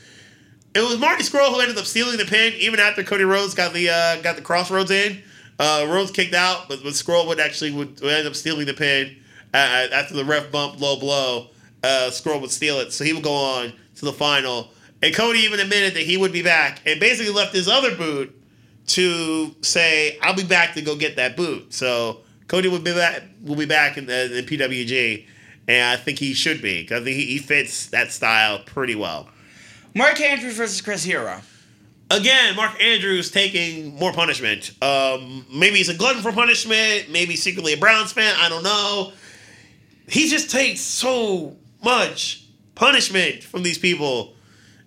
It was Marty Scurll who ended up stealing the pin, even after Cody Rhodes got the uh, got the crossroads in. Uh, Rhodes kicked out, but, but Scurll would actually would, would end up stealing the pin uh, after the ref bump low blow. Uh, Scurll would steal it, so he would go on to the final. And Cody even admitted that he would be back, and basically left his other boot to say, "I'll be back to go get that boot." So Cody will be back. Will be back in the in PWG, and I think he should be because he, he fits that style pretty well. Mark Andrews versus Chris Hero. Again, Mark Andrews taking more punishment. Um, maybe he's a glutton for punishment. Maybe secretly a Browns fan. I don't know. He just takes so much punishment from these people,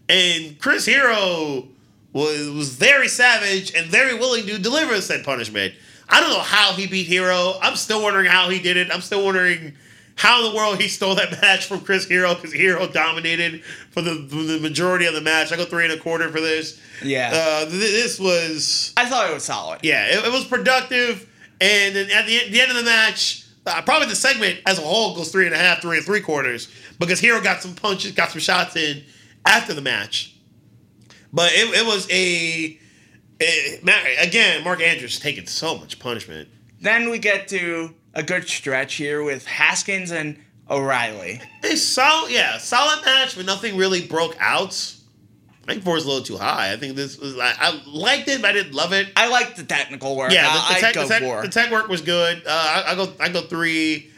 and Chris Hero was was very savage and very willing to deliver said punishment. I don't know how he beat Hero. I'm still wondering how he did it. I'm still wondering how in the world he stole that match from Chris Hero because Hero dominated for the, for the majority of the match. I go three and a quarter for this. Yeah. Uh, th- this was I thought it was solid. yeah, it, it was productive. And then at the, the end of the match, uh, probably the segment as a whole goes three and a half, three and three quarters because Hero got some punches, got some shots in after the match. But it, it was a, a again, Mark Andrews taking so much punishment. Then we get to a good stretch here with Haskins and O'Reilly. A solid, yeah, solid match, but nothing really broke out. I think four is a little too high. I think this was I, I liked it, but I didn't love it. I liked the technical work. Yeah, the, the, tech, the, tech, the tech work was good. Uh, I, I go I go three,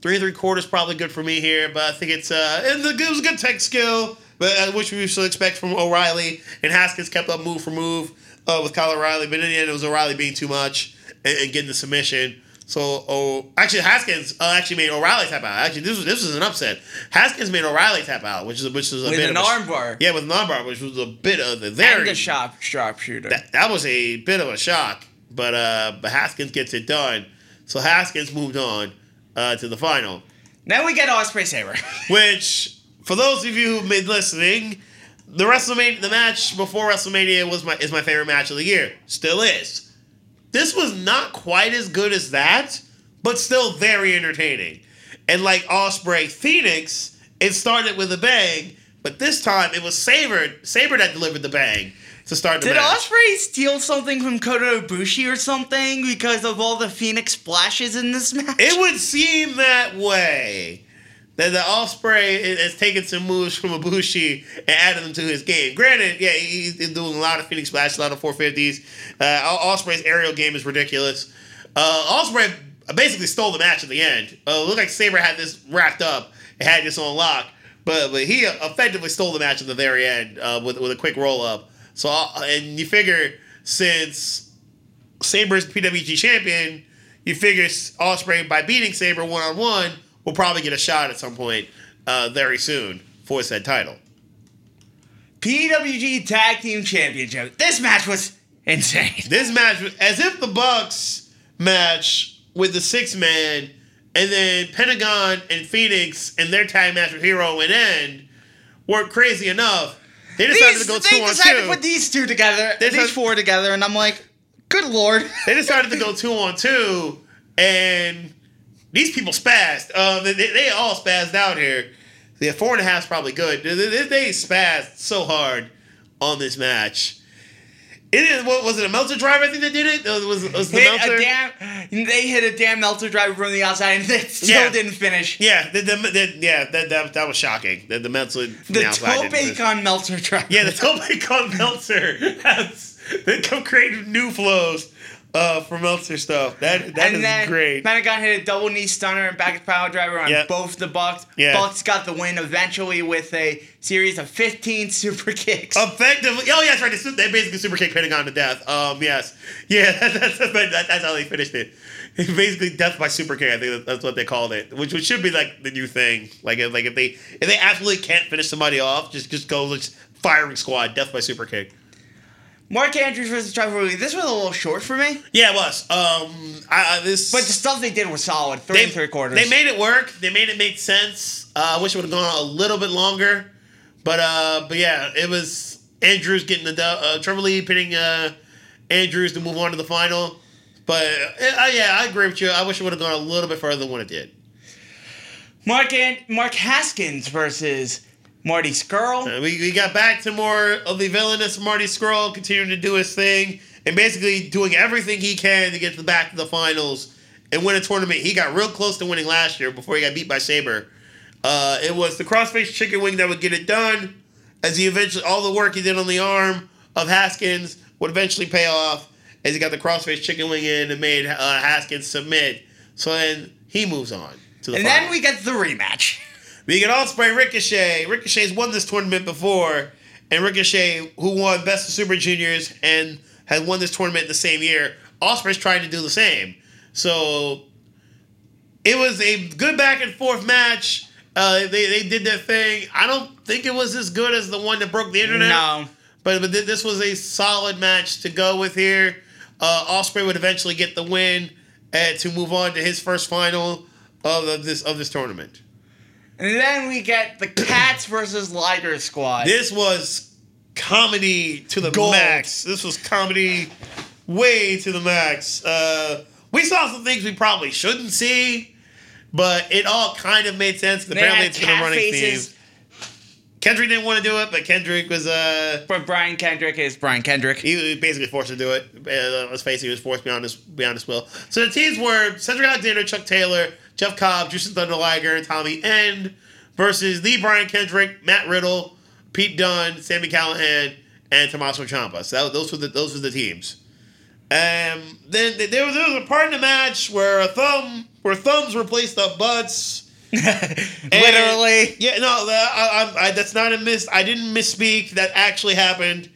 three and three quarters probably good for me here, but I think it's uh and the, it was a good tech skill, but uh, which we should expect from O'Reilly and Haskins kept up move for move uh, with Kyle O'Reilly, but in the end it was O'Reilly being too much and, and getting the submission. So, oh, actually, Haskins uh, actually made O'Reilly tap out. Actually, this was this was an upset. Haskins made O'Reilly tap out, which is which is a With bit an of armbar. Yeah, with an armbar, which was a bit of the very and a sharp sharpshooter. that, that was a bit of a shock, but uh, but Haskins gets it done. So Haskins moved on uh, to the final, Now we get Ospreay Sabre. which for those of you who've been listening, the WrestleMania, the match before WrestleMania was my is my favorite match of the year. Still is. This was not quite as good as that, but still very entertaining. And like Ospreay Fenix, it started with a bang, but this time it was Sabre Sabre that delivered the bang to start the Did match. Ospreay steal something from Kota Ibushi or something because of all the Phoenix splashes in this match? It would seem that way. That the Ospreay has taken some moves from Ibushi and added them to his game. Granted, yeah, he's doing a lot of Phoenix Splash, a lot of 450s. Uh, Ospreay's aerial game is ridiculous. Uh, Ospreay basically stole the match at the end. Uh, looked like Sabre had this wrapped up and had this on lock. but but he effectively stole the match at the very end uh, with with a quick roll up. So uh, and you figure since Sabre's PWG champion, you figure Ospreay by beating Sabre one on one will probably get a shot at some point uh, very soon for said title. PWG Tag Team Championship. This match was insane. This match was as if the Bucks match with the six man, and then Pentagon and Fenix and their tag match with Hero and End weren't crazy enough. They decided These, to go they two on decided two. to put these two together, They these four together, and I'm like, good lord. they decided to go two on two, and these people spazzed. Um, they, they all spazzed out here. The four and a half is probably good. They, they, spazzed so hard on this match. It is, what was it? A Meltzer driver? I think they did it. Was, was, was the hit Meltzer? a damn, they hit a damn Meltzer driver from the outside, and it still Yeah. didn't finish. Yeah, the, the, the, yeah, that, that that was shocking. The, the Meltzer The the outside Tope didn't finish. Con Meltzer driver. Yeah, the Tope Con Meltzer. has they come creating new flows uh, for Meltzer stuff. That that is and then great. Pentagon hit a double knee stunner and back power driver on Yep. both the Bucks. Yeah. Bucks got the win eventually with a series of 15 super kicks. Effectively, oh yeah, that's right. They, basically super kicked Pentagon to death. Um, yes, yeah, that's that's, that, that's how they finished it. Basically, death by super kick. I think that's what they called it, which, which should be like the new thing. Like if, like if they if they absolutely can't finish somebody off, just just go just firing squad, death by super kick. Mark Andrews versus Trevor Lee. This was a little short for me, Yeah, it was. Um, I, I this but the stuff they did was solid. Three they, and three quarters. They made it work. They made it make sense. Uh, I wish it would have gone a little bit longer, but uh, but yeah, it was Andrews getting the uh, Trevor Lee pinning uh, Andrews to move on to the final. But uh, yeah, I agree with you. I wish it would have gone a little bit further than what it did. Mark and Mark Haskins versus Marty Scurll. Uh, we, we got back to more of the villainous Marty Scurll continuing to do his thing and basically doing everything he can to get to the back to the finals and win a tournament. He got real close to winning last year before he got beat by Sabre. Uh, it was the crossface chicken wing that would get it done, as he eventually all the work he did on the arm of Haskins would eventually pay off as he got the crossface chicken wing in and made uh, Haskins submit. So then he moves on to the and final. then we get the rematch. We get Ospreay Ricochet. Ricochet's won this tournament before, and Ricochet, who won Best of Super Juniors and had won this tournament the same year, Ospreay's trying to do the same. So it was a good back and forth match. Uh, they, they did their thing. I don't think it was as good as the one that broke the internet. No. But, but th- this was a solid match to go with here. Uh, Ospreay would eventually get the win and to move on to his first final of, of this of this tournament. And then we get the Cats versus Liger Squad. This was comedy to the Gold. max. This was comedy way to the max. Uh, we saw some things we probably shouldn't see, but it all kind of made sense. Apparently, it's been a running faces. theme. Kendrick didn't want to do it, but Kendrick was uh, But Brian Kendrick is Brian Kendrick. he was basically forced to do it. Uh, let's face it, he was forced beyond his beyond his will. So the teams were Cedric Alexander, Chuck Taylor, Jeff Cobb, Jushin Thunder Liger, and Tommy End versus the Brian Kendrick, Matt Riddle, Pete Dunne, Sami Callihan, and Tommaso Ciampa. So that, those were the those were the teams. Um, then there was there was a part in the match where a thumb where thumbs replaced the butts. And- Literally. yeah, no, that, I, I, I, that's not a miss. I didn't misspeak. That actually happened.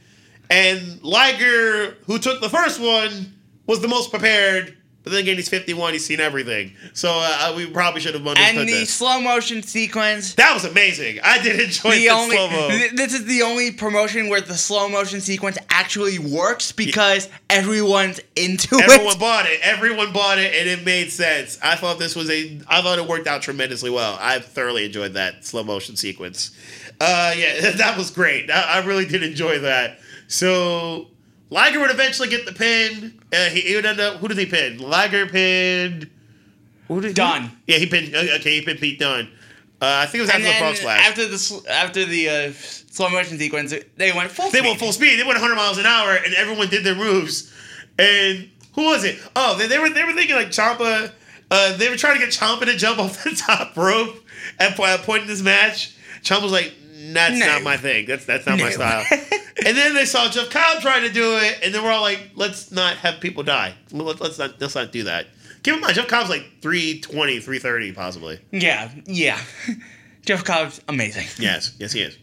And Liger, who took the first one, was the most prepared. But then again, he's 51. He's seen everything. So uh, we probably should have understood And the this. slow motion sequence. That was amazing. I did enjoy The the only slow mo. th- this is the only promotion where the slow motion sequence actually works because everyone's into Everyone it. Everyone bought it. Everyone bought it, and it made sense. I thought this was a. I thought it worked out tremendously well. I thoroughly enjoyed that slow motion sequence. Uh, yeah, that was great. I, I really did enjoy that. So Liger would eventually get the pin. Uh, he, he would end up. Who did he pin? Liger pinned. Who did Dunne. Yeah, he pinned. uh, Okay, he pinned Pete Dunne. Uh, I think it was after the frog splash. after the after the uh, slow motion sequence, they went full. They speed. went full speed. They went 100 miles an hour, and everyone did their moves. And who was it? Oh, they, they were they were thinking like Ciampa. Uh, they were trying to get Ciampa to jump off the top rope at a point in this match. Ciampa was like, "That's No. not my thing. That's that's not my style." and then they saw Jeff Cobb trying to do it, and then we're all like, "Let's not have people die. Let's, not let's not do that." Keep in mind, Jeff Cobb's like 320, 330 possibly. Yeah, yeah. Jeff Cobb's amazing. Yes, yes, he is.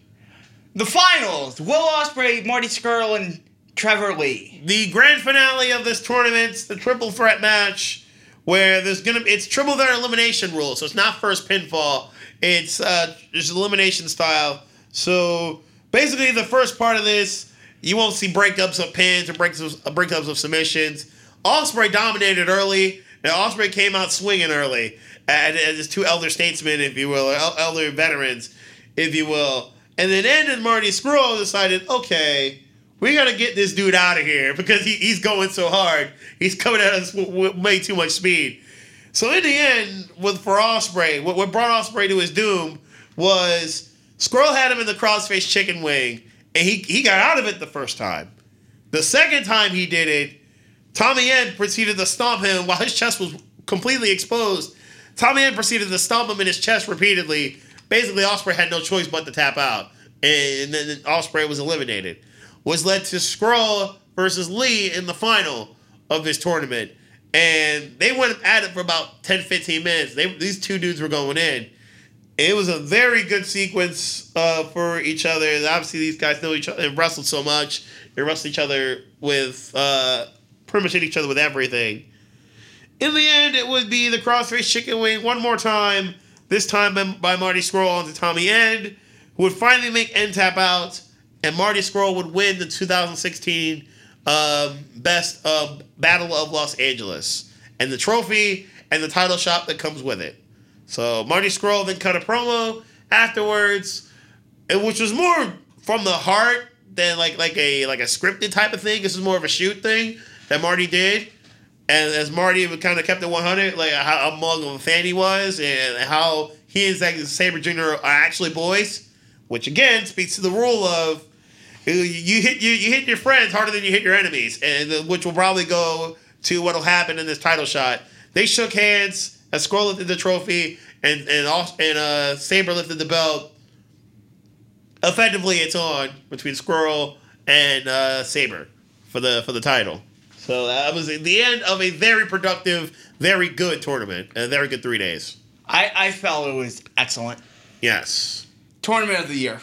The finals: Will Ospreay, Marty Scurll, and Trevor Lee. The grand finale of this tournament, the triple threat match, where there's gonna it's triple threat elimination rule, so it's not first pinfall. It's uh, just elimination style. So basically, the first part of this, you won't see breakups of pins or breakups of, breakups of submissions. Ospreay dominated early, and Ospreay came out swinging early as, as two elder statesmen, if you will, or elder veterans, if you will. And then ended Marty Scurll decided, okay, we got to get this dude out of here because he, he's going so hard. He's coming at us with, with way too much speed. So in the end, with for Ospreay, what, what brought Ospreay to his doom was Scurll had him in the crossface chicken wing, and he he got out of it the first time. The second time he did it, Tommy End proceeded to stomp him while his chest was completely exposed. Tommy End proceeded to stomp him in his chest repeatedly. Basically, Ospreay had no choice but to tap out, and then Ospreay was eliminated. Was led to Scurll versus Lee in the final of this tournament, and they went at it for about 10, 15 minutes. They, these two dudes were going in. It was a very good sequence uh, for each other. Obviously, these guys know each other and wrestled so much. They wrestled each other with uh, pretty much hit each other with everything. In the end, it would be the crossface chicken wing one more time. This time by, Marty Scurll onto Tommy End, who would finally make End tap out, and Marty Scurll would win the 2016 um, Best of Battle of Los Angeles and the trophy and the title shot that comes with it. So Marty Scurll then cut a promo afterwards, which was more from the heart than like like a like a scripted type of thing. This is more of a shoot thing that Marty did. And as Marty kind of kept it 100, like how among of a fan he was, and how he and Zack Sabre Jr. are actually boys, which again speaks to the rule of you, hit you, you hit your friends harder than you hit your enemies, and uh, which will probably go to what will happen in this title shot. They shook hands as Scurll lifted the trophy, and and also, and uh, Sabre lifted the belt. Effectively, it's on between Scurll and uh, Sabre for the for the title. So that was the end of a very productive, very good tournament, a very good three days. I, I felt it was excellent. Yes. Tournament of the year.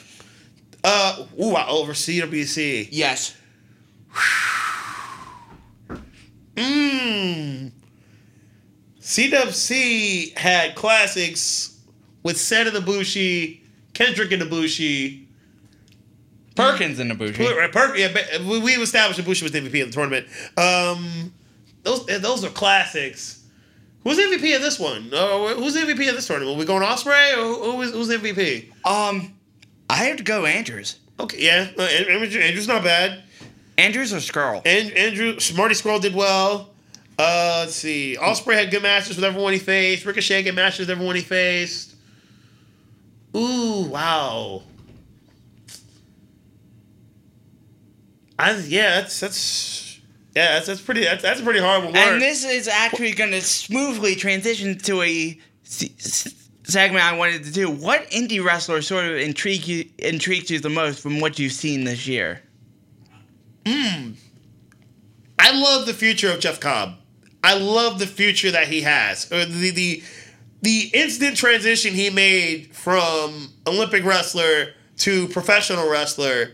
Uh, ooh, over CWC. Yes. Mmm. CWC had classics with Seta Ibushi, Kendrick and Ibushi. Perkins and Ibushi. Right, Per- yeah, we established Ibushi was the MVP of the tournament. Um, those those are classics. Who's MVP of this one? Uh, who's MVP of this tournament? Are we going Ospreay or who, who's, who's MVP? Um, I have to go Andrews. Okay, yeah, uh, Andrew, Andrew's not bad. Andrews or Scurll? And Andrew Marty Scurll did well. Uh, let's see. Ospreay had good matches with everyone he faced. Ricochet had good matches with everyone he faced. Ooh, wow. I yeah, that's that's yeah, that's that's pretty that's that's a pretty hard one. And this is actually going to smoothly transition to a segment I wanted to do. What indie wrestler sort of intrigued you, intrigued you the most from what you've seen this year? Hmm. I love the future of Jeff Cobb. I love the future that he has. Or the the the instant transition he made from Olympic wrestler to professional wrestler.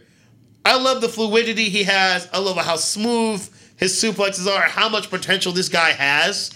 I love the fluidity he has. I love how smooth his suplexes are. How much potential this guy has.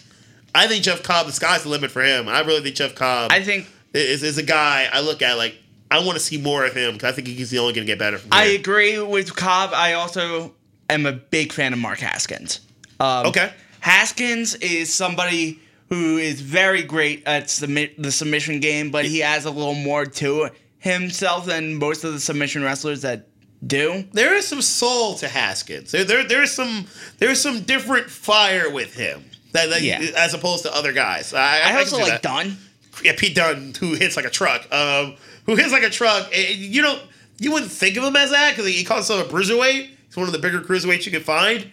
I think Jeff Cobb, the sky's the limit for him. I really think Jeff Cobb I think is, is a guy I look at like I want to see more of him because I think he's the only going to get better. From I agree with Cobb. I also am a big fan of Mark Haskins. Um, Okay. Haskins is somebody who is very great at submit the submission game, but he has a little more to himself than most of the submission wrestlers that do. there is some soul to Haskins. There, there, there is some, there is some different fire with him that, that Yeah. as opposed to other guys. I, I, can also like that. Dunne. Yeah, Pete Dunne, who hits like a truck. Um, who hits like a truck. You don't, you wouldn't think of him as that because he calls himself a bruiserweight. He's one of the bigger cruiserweights you can find.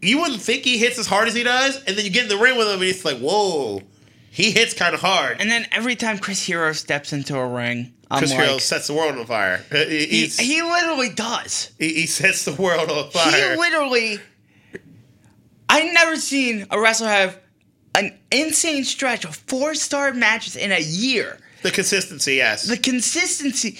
You wouldn't think he hits as hard as he does, and then you get in the ring with him, and it's like, whoa, he hits kind of hard. And then every time Chris Hero steps into a ring, I'm Chris like, Hero sets the world on fire. He, he, literally does. he, he sets the world on fire. He literally. I never seen a wrestler have an insane stretch of four star matches in a year The consistency, yes. the consistency.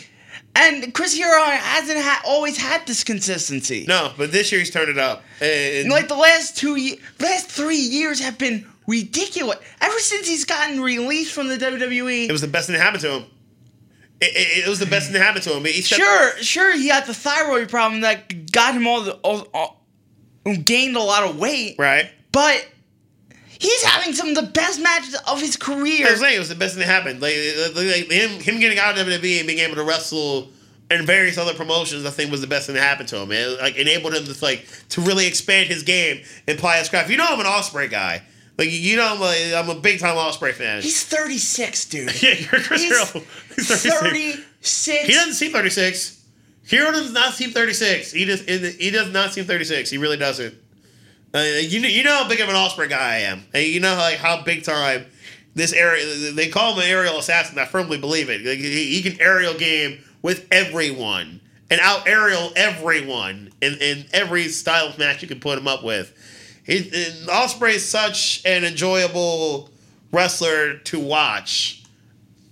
And Chris Hero hasn't ha- always had this consistency. no, but this year he's turned it up. And Like the last two, ye- last three years have been ridiculous. Ever since he's gotten released from the WWE, it was the best thing that happened to him. It, it, it was the best thing that happened to him. Sure, sure, he had the thyroid problem that got him all the all, all, gained a lot of weight, Right. but he's having some of the best matches of his career. I was saying it was the best thing that happened. Like, like, him, him getting out of WWE and being able to wrestle in various other promotions, I think was the best thing that happened to him. It like enabled him to like to really expand his game and apply his craft. You know, I'm an Ospreay guy. Like you know, I'm a, I'm a big time Ospreay fan. He's 36, dude. yeah, you're Chris He's Hero. He's 36. 36. He doesn't seem 36. Hero does not seem 36. He does. He does not seem 36. He really doesn't. Uh, you know, you know how big of an Ospreay guy I am. You know like how big time this area. They call him an aerial assassin. I firmly believe it. Like, he, he can aerial game with everyone and out aerial everyone in, in every style of match you can put him up with. He, Ospreay is such an enjoyable wrestler to watch.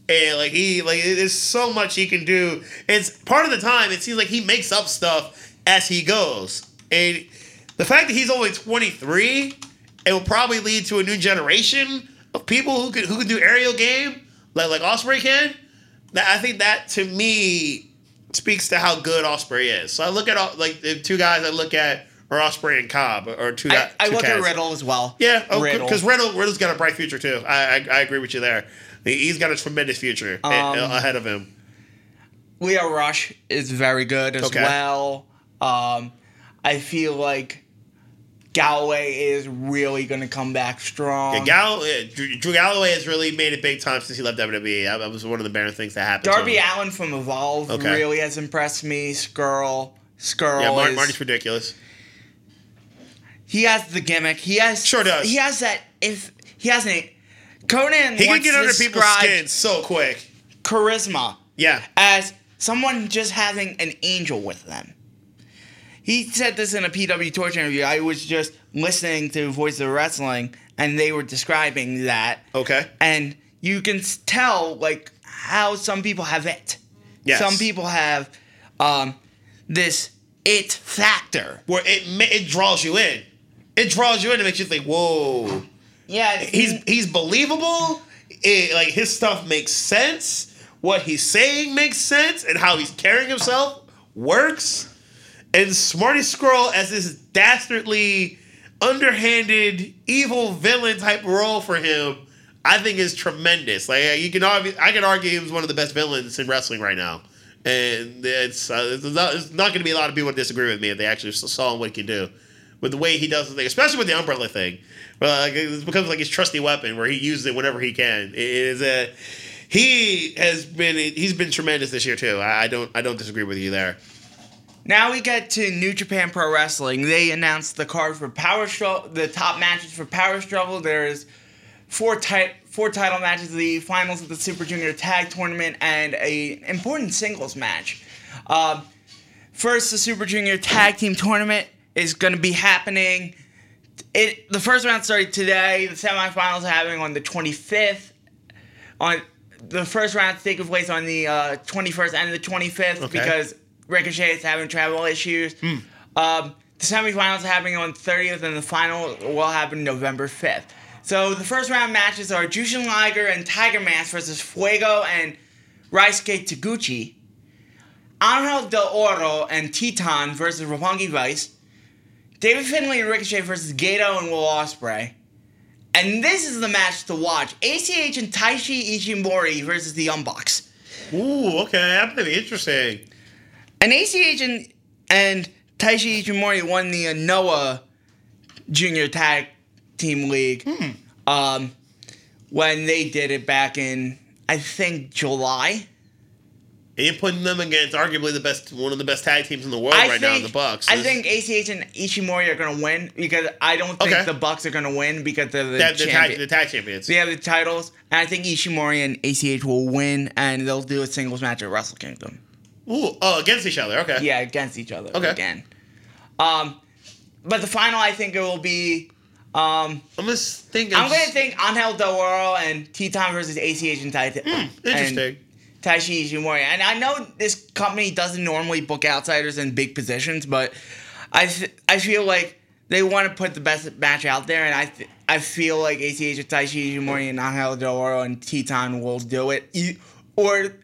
And like he like there's so much he can do. And it's part of the time it seems like he makes up stuff as he goes. And the fact that he's only 23 it will probably lead to a new generation of people who can who can do aerial game like like Ospreay can. That I think that to me speaks to how good Ospreay is. So I look at like the two guys I look at are Ospreay and Cobb or two. I, I two look at. Riddle as well. Yeah, because Riddle Riddle's got a bright future too. I I, I agree with you there. He- He's got a tremendous future Um, ahead of him. Lio Rush is very good as Okay. well. Um, I feel like Galloway is really going to come back strong. Yeah, Drew, Drew Galloway has really made it big time since he left WWE. That, was one of the better things that happened. Darby. Allin from Evolve Okay. really has impressed me. Scurll, Scurll Yeah, Mar- is Marty's ridiculous. he has the gimmick. He has Sure does. He has that. If he has an Conan, He can get under people's skin so quick. charisma Yeah, as someone just having an angel with them. He said this in a PW Torch interview. I was just listening to Voice of Wrestling, and they were describing that. okay. And you can tell, like, how some people have it. Yes. Some people have um, this it factor. Where it it draws you in. It draws you in and makes you think, whoa. Yeah, He's he's believable. It, like his stuff makes sense. What he's saying makes sense, and how he's carrying himself works. And Smarty Scurll as this dastardly, underhanded, evil villain type role for him, I think is tremendous. Like you can I can argue he's one of the best villains in wrestling right now. And it's uh, it's not, not going to be a lot of people that disagree with me if they actually saw what he can do with the way he does the thing, especially with the umbrella thing. But like, it becomes like his trusty weapon where he uses it whenever he can. It is a he has been he's been tremendous this year too. I, I don't I don't disagree with you there. Now we get to New Japan Pro Wrestling. They announced the card for Power Struggle, the top matches for Power Struggle. There's four ti- four title matches, the finals of the Super Junior Tag Tournament, and a important singles match. Um, first, the Super Junior Tag Team Tournament is going to be happening. It the first round started today. The semifinals are happening on the 25th. On the first round taking place on the uh, 21st and the 25th Okay. because Ricochet is having travel issues. Hmm. Um, the semifinals are happening on 30th, and the final will happen November 5th. So the first round matches are Jushin Liger and Tiger Mask versus Fuego and Ryusuke Taguchi. Angel Del Oro and Titán versus Roppongi Vice. David Finlay and Ricochet versus Gedo and Will Ospreay. And this is the match to watch: ACH and Taishi Ishimori versus the Unbox. Ooh, okay, that's gonna be interesting. And ACH and, and Taishi Ishimori won the uh, Noah Junior Tag Team League um, when they did it back in, I think, July. And you're putting them against arguably the best, one of the best tag teams in the world I right think, now in the Bucks. I think ACH and Ishimori are going to win because I don't think Okay. the Bucks are going to win because they're the, the, tag, the tag champions. They have the titles, and I think Ishimori and ACH will win, and they'll do a singles match at Wrestle Kingdom. Ooh, oh, against each other. Okay. Yeah, against each other Okay. again. Um, but the final, I think it will be Um, I'm just thinking. I'm gonna think Angel Del Oro and Titán versus ACH and Tai. Hmm, interesting. Taishi Ishimori. And I know this company doesn't normally book outsiders in big positions, but I th- I feel like they want to put the best match out there, and I th- I feel like ACH with Taishi Ishimori and Angel Del Oro and Titán will do it. Or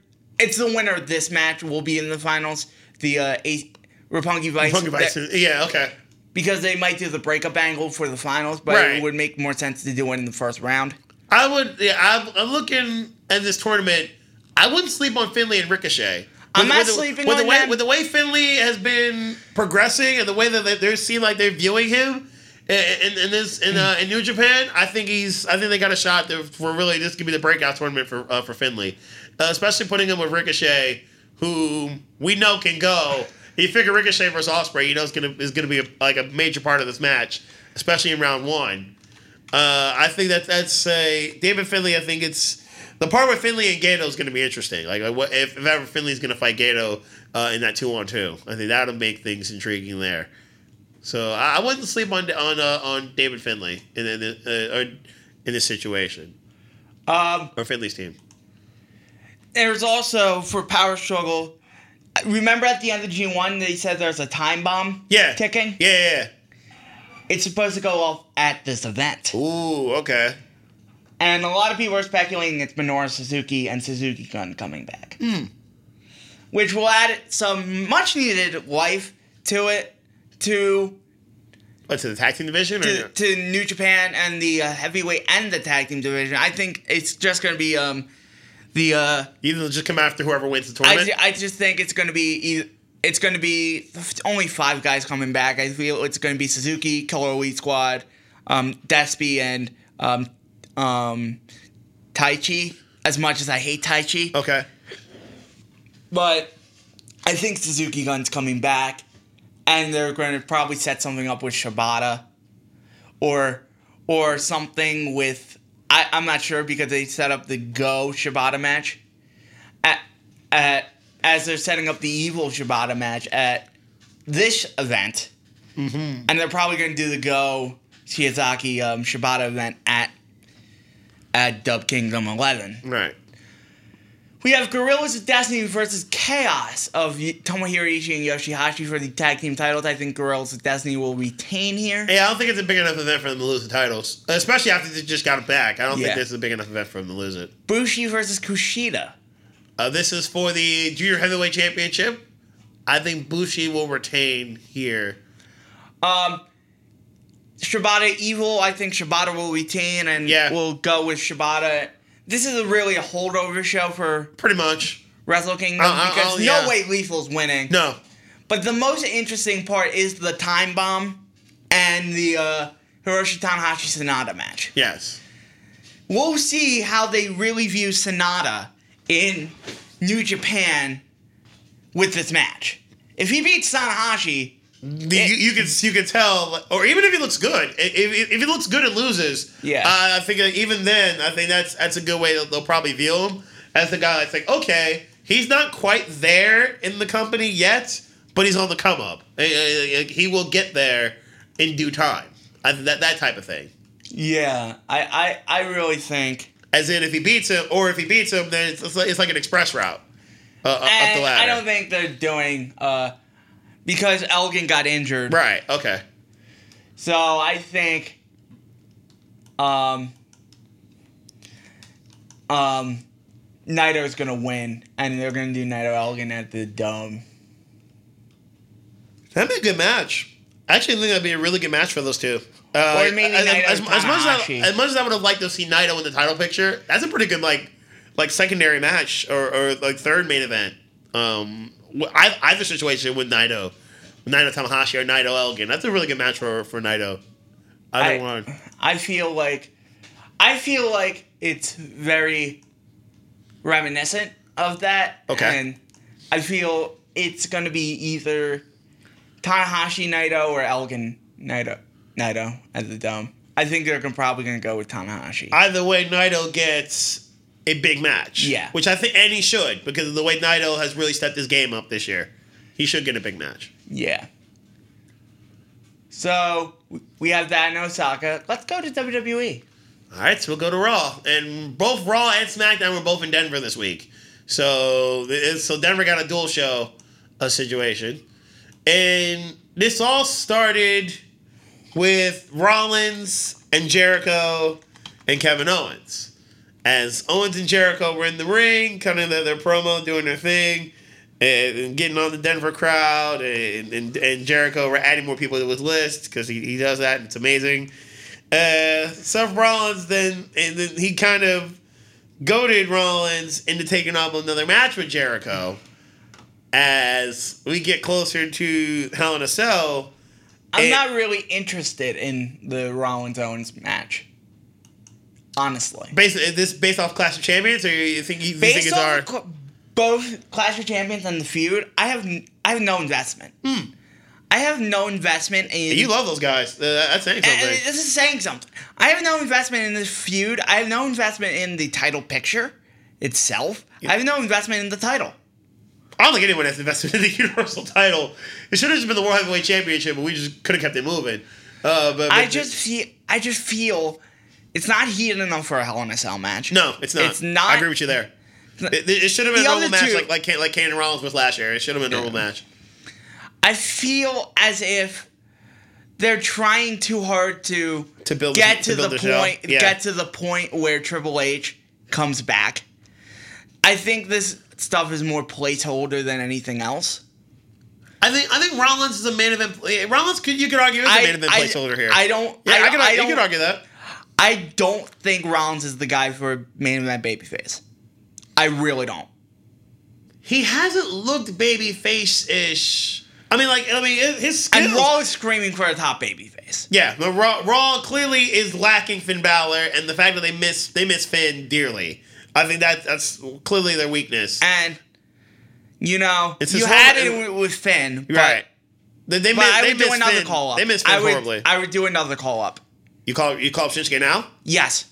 it's the winner of this match will be in the finals. The uh, A- Roppongi Vice. Funky Vice. that- Yeah. Okay. because they might do the breakup angle for the finals, but Right. it would make more sense to do it in the first round. I would. Yeah. I'm, I'm looking at this tournament. I wouldn't sleep on Finlay and Ricochet. I'm not with the, sleeping with on the way them. with the way Finlay has been progressing and the way that they, they seem like they're viewing him in, in, this in, uh, in New Japan. I think he's. I think they got a shot to, for really this could be the breakout tournament for uh, for Finlay, uh, especially putting him with Ricochet, who we know can go. You figure Ricochet versus Ospreay, you know, is gonna is gonna be a, like a major part of this match, especially in round one. Uh, I think that that's a David Finlay. I think it's the part with Finlay and Gedo is to be interesting. Like, like what if, if ever Finlay's to fight Gedo uh, in that two on two? I think that'll make things intriguing there. So I, I wouldn't sleep on on uh, on David Finlay in in, uh, in this situation Um, or Finlay's team. there's also for Power Struggle. Remember at the end of G1, they said there's a time bomb Yeah, ticking? Yeah, yeah. It's supposed to go off at this event. Ooh, okay. And a lot of people are speculating it's Minoru Suzuki and Suzuki Gun coming back. Which will add some much needed life to it, to, What to the tag team division? to, Or? to New Japan and the uh, heavyweight and the tag team division. I think it's just going to be um, the. Uh, Either just come after whoever wins the I, tournament. ju- I just think it's going to be it's going to be only five guys coming back. I feel it's going to be Suzuki, Killer Elite Squad, um, Despy, and um, um, Taichi. As much as I hate Taichi, okay. but I think Suzuki Gun's coming back, and they're going to probably set something up with Shibata, or or something with I, I'm not sure because they set up the Go Shibata match at at as they're setting up the Evil Shibata match at this event, and they're probably going to do the Go Shiozaki um, Shibata event at at Dub Kingdom 11. Right. We have Gorillas of Destiny versus Chaos of Tomohiro Ishii and Yoshihashi for the tag team titles. I think Gorillas of Destiny will retain here. Yeah, I don't think it's a big enough event for them to lose the titles, especially after they just got it back. I don't Yeah. think this is a big enough event for them to lose it. Bushi versus Kushida. Uh, this is for the Junior Heavyweight Championship. I think Bushi will retain here. Um, Shibata Evil. I think Shibata will retain and Yeah. will go with Shibata. This is a really a holdover show for Pretty much. Wrestle Kingdom Uh, uh, because oh, no yeah. way Lethal's winning. No. But the most interesting part is the time bomb and the uh, Hiroshi Tanahashi Sanada match. Yes. we'll see how they really view Sanada in New Japan with this match. If he beats Tanahashi, The, you, you can you can tell, or even if he looks good, if, if, he looks good and loses, Yeah. uh, I think even then, I think that's that's a good way that they'll probably view him as the guy that's like, okay, he's not quite there in the company yet, but he's on the come up. Uh, uh, He will get there in due time. That that type of thing. yeah, I, I, I really think. As in, if he beats him, or if he beats him, then it's, it's, like, it's like an express route uh, up the ladder. I don't think they're doing uh, because Elgin got injured. right. Okay. So I think um um Naito's gonna win and they're gonna do Naito Elgin at the dome. That'd be a good match. I actually think that'd be a really good match for those two. Uh, Or maybe as, as much as, I, as much as I would have liked to see Naito in the title picture, that's a pretty good like like secondary match or, or like third main event. Um, wh- I have a situation with Naito, Naito Tanahashi or Naito Elgin, that's a really good match for for Naito. Either I- one. I feel like I feel like it's very reminiscent of that. Okay. And I feel it's gonna be either Tanahashi Naito or Elgin Naito Naito at the dome. I think they're gonna, probably gonna go with Tanahashi. Either way, Naito gets a big match. Yeah. which I think and he should because of the way Naito has really stepped his game up this year. He should get a big match. yeah. So we have that in Osaka. Let's go to. WWE. All right, so we'll go to Raw, and both Raw and SmackDown were both in Denver this week. So, so Denver got a dual show a situation, and this all started with Rollins and Jericho and Kevin Owens. As Owens and Jericho were in the ring, cutting their, their promo, doing their thing, and, and getting on the Denver crowd, and, and, and Jericho were adding more people to his list because he, he does that, and it's amazing. Uh, Seth Rollins then and then he kind of goaded Rollins into taking on another match with Jericho. As we get closer to Hell in a Cell, I'm not really interested in the Rollins Owens match. Honestly. based is this based off Clash of Champions, or you think you, you think Based it's our? both Clash of Champions and the feud, I have I have no investment. I have no investment in. You love those guys. That's saying and something. this is saying something. I have no investment in this feud. I have no investment in the title picture itself. I have no investment in the title. I don't think anyone has invested in the Universal title. It should have just been the World Heavyweight Championship, but we just could have kept it moving. Uh, but, but I just feel I just feel it's not heated enough for a Hell in a Cell match. no, it's not. It's not. I agree with you there. It, it should have been a normal match, two- like like like Kane and Rollins with last year. It should have been a normal match. I feel as if they're trying too hard to To build get to, to build the the point Yeah. get to the point where Triple H comes back. I think this stuff is more placeholder than anything else. I think I think Rollins is a main event. Rollins could you could argue is a I- main event I- placeholder here. I don't- Yeah, I I, could, I you don't- could argue that. I don't think Rollins is the guy for main event babyface. I really don't. He hasn't looked baby face ish. I mean, like I mean, his skills. And Raw is screaming for a top babyface. Yeah, but Raw, Raw clearly is lacking Finn Balor, and the fact that they miss they miss Finn dearly. I think that that's clearly their weakness. And you know, It's you had whole- it with, Finn, but, right. They, they, but miss, I they would do miss another Finn. call up. They miss Finn I would, horribly. I would do another call up. You call you call up Shinsuke now? Yes.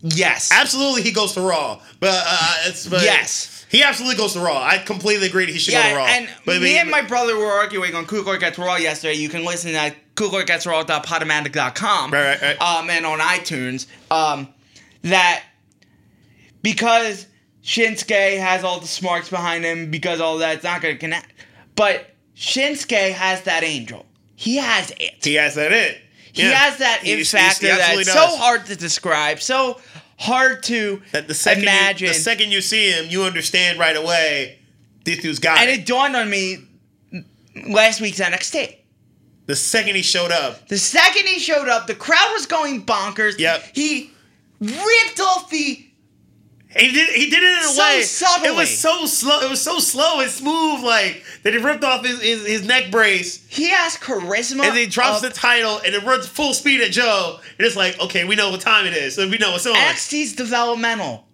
Yes. Absolutely, he goes to Raw. But uh, it's but Yes. he absolutely goes to Raw. I completely agree he should go to Raw. And but me mean- and my brother were arguing on Cool Gets Raw yesterday. You can listen at coolgetsraw.podomatic.com. Right, right, right. Um, and on iTunes. Um, that because Shinsuke has all the smarts behind him, because all that's not going to connect. But Shinsuke has that angel. He has it. he has that it. He Yeah. has that He- he- factor that's does. so hard to describe, so hard to That the second imagine. You, the second you see him, you understand right away. This dude's got and it. it dawned on me last week's NXT. The second he showed up, The second he showed up, the crowd was going bonkers. Yep. He ripped off the. He did he did it in a So way. subtly. It was so slow. It was so slow and smooth, like that he ripped off his, his, his neck brace He has charisma. and then he drops of the title and it runs full speed at Joe. And it's like, okay, we know what time it is, so we know what's on. NXT's developmental.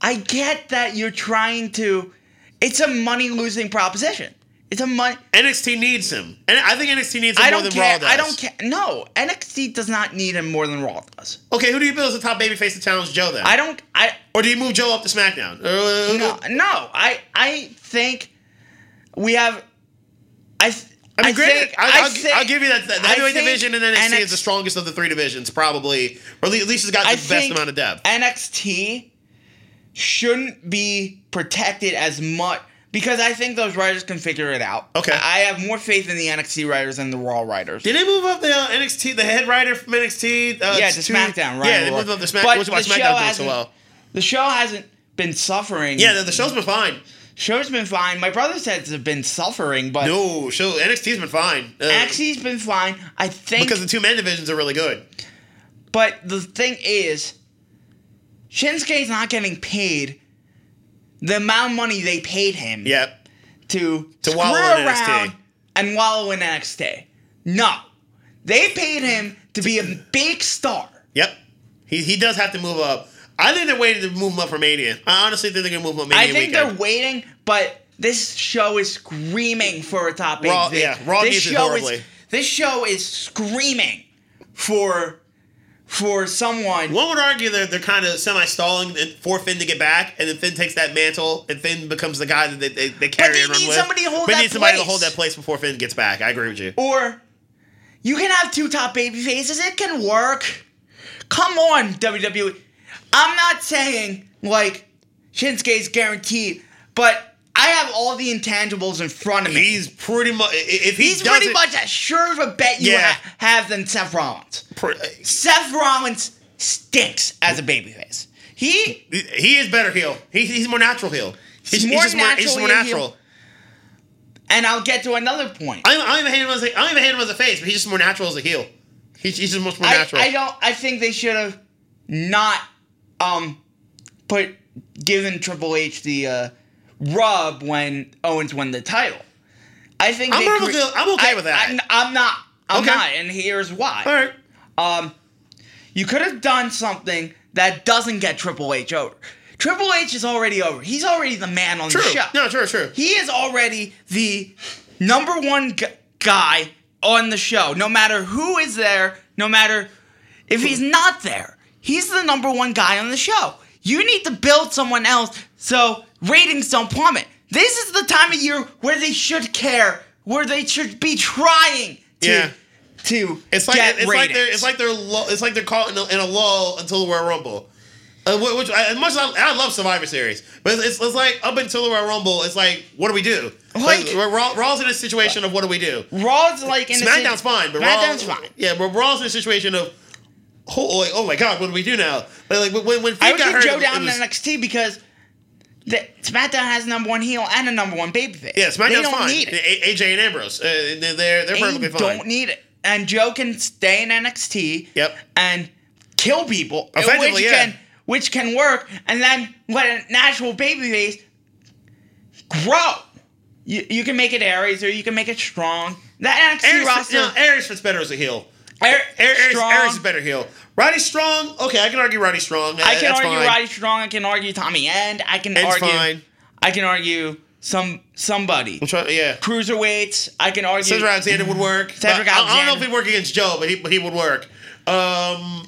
I get that you're trying to. It's a money losing proposition. It's a money. NXT needs him, and I think NXT needs him I more don't than care. Raw does. I don't care. No, NXT does not need him more than Raw does. Okay, who do you build as the top babyface to challenge Joe then? I don't. I or do you move Joe up to SmackDown? Uh, no no. I I think we have. I. th- I mean, granted, think, I, will think- I'll give you that. The heavyweight division in NXT is the strongest of the three divisions, probably, or at least it's got the I best amount of depth. NXT shouldn't be protected as much because I think those writers can figure it out. Okay. I have more faith in the NXT writers than the Raw writers. Did they move up the uh, NXT, the head writer from NXT? Uh, yeah, to SmackDown, right? Yeah, they moved up the Smack. But Which is why the show SmackDown doing so well. The show hasn't been suffering. Yeah, the, the show's been fine. show's been fine. My brother says it's been suffering, but No, show NXT's been fine. Uh, NXT's been fine. I think because the two men divisions are really good. But the thing is, Shinsuke's not getting paid the amount of money they paid him Yep. to, To screw wallow in around NXT. and wallow in NXT. No. They paid him to be a big star. Yep. He, he does have to move up. I think they're waiting to move him up for Mania. I honestly think they're going to move him up Mania I think weekend. they're waiting, but this show is screaming for a top eight. Raw- yeah, Raw this needs it show horribly. Is, this show is screaming for for someone. One would argue that they're kind of semi stalling for Finn to get back, and then Finn takes that mantle, and Finn becomes the guy that they, they, they carry they and run need with. somebody to hold but that need somebody to hold that place before Finn gets back. I agree with you. Or You can have two top baby faces. It can work. Come on, WWE. I'm not saying like Shinsuke's guaranteed, but I have all the intangibles in front of me. He's pretty much if he He's pretty much as sure of a bet you Yeah. ha- have than Seth Rollins. pre- Seth Rollins stinks as a babyface. He he is better heel. He, he's more natural heel. He's, He's more just more, he's more heel. natural. and I'll get to another point. I, I don't even hate him as a, I don't even hate him as a face, but he's just more natural as a heel. He's, he's just much more I, natural. I don't. I think they should have not um put given Triple H the uh, rub when Owens won the title. I think I'm they okay- I'm okay I- with that. I'm, I'm not. I'm Okay. not, and here's why. All right. Um, you could have done something that doesn't get Triple H over. Triple H is already over. He's already the man on True. the show. No, true, true. He is already the number one gu- guy on the show. No matter who is there, no matter if he's not there, he's the number one guy on the show. You need to build someone else so ratings don't plummet. This is the time of year where they should care, where they should be trying to Yeah. to It's like it's like they're it's like they're lo- it's like they're caught in a, in a lull until the Royal Rumble. Uh, wh- which as much as I, I love Survivor Series, but it's, it's like up until the Royal Rumble, it's like what do we do? Like- Raw, Raw- Raw's in a situation of what do we do? Raw's like in a SmackDown's fine, but SmackDown's Raw, fine. Yeah, but Raw's in a situation of oh, like, oh my god, what do we do now? Like, like when when I would got hurt, Joe down was- in NXT because the, SmackDown has a number one heel and a number one babyface. yeah, SmackDown's they don't fine. need it. AJ and Ambrose, uh, they're they're They perfectly fine. don't need it. And Joe can stay in NXT. Yep. And kill people, Effectively, which yeah. can which can work, and then let a natural babyface grow. You, you can make it Aries or you can make it strong. That NXT Aries, roster, no, Aries fits better as a heel. Aries, Aries. Aries is better heel. Roddy Strong, okay, I can argue Roddy Strong. I can That's argue fine. Roddy Strong. I can argue Tommy End. I can End's argue. fine. I can argue some somebody. Trying, yeah. Cruiserweights. I can argue. Cedric Alexander would work. Cedric but I- I, don't know if he'd work against Joe, but he, but he would work. Um,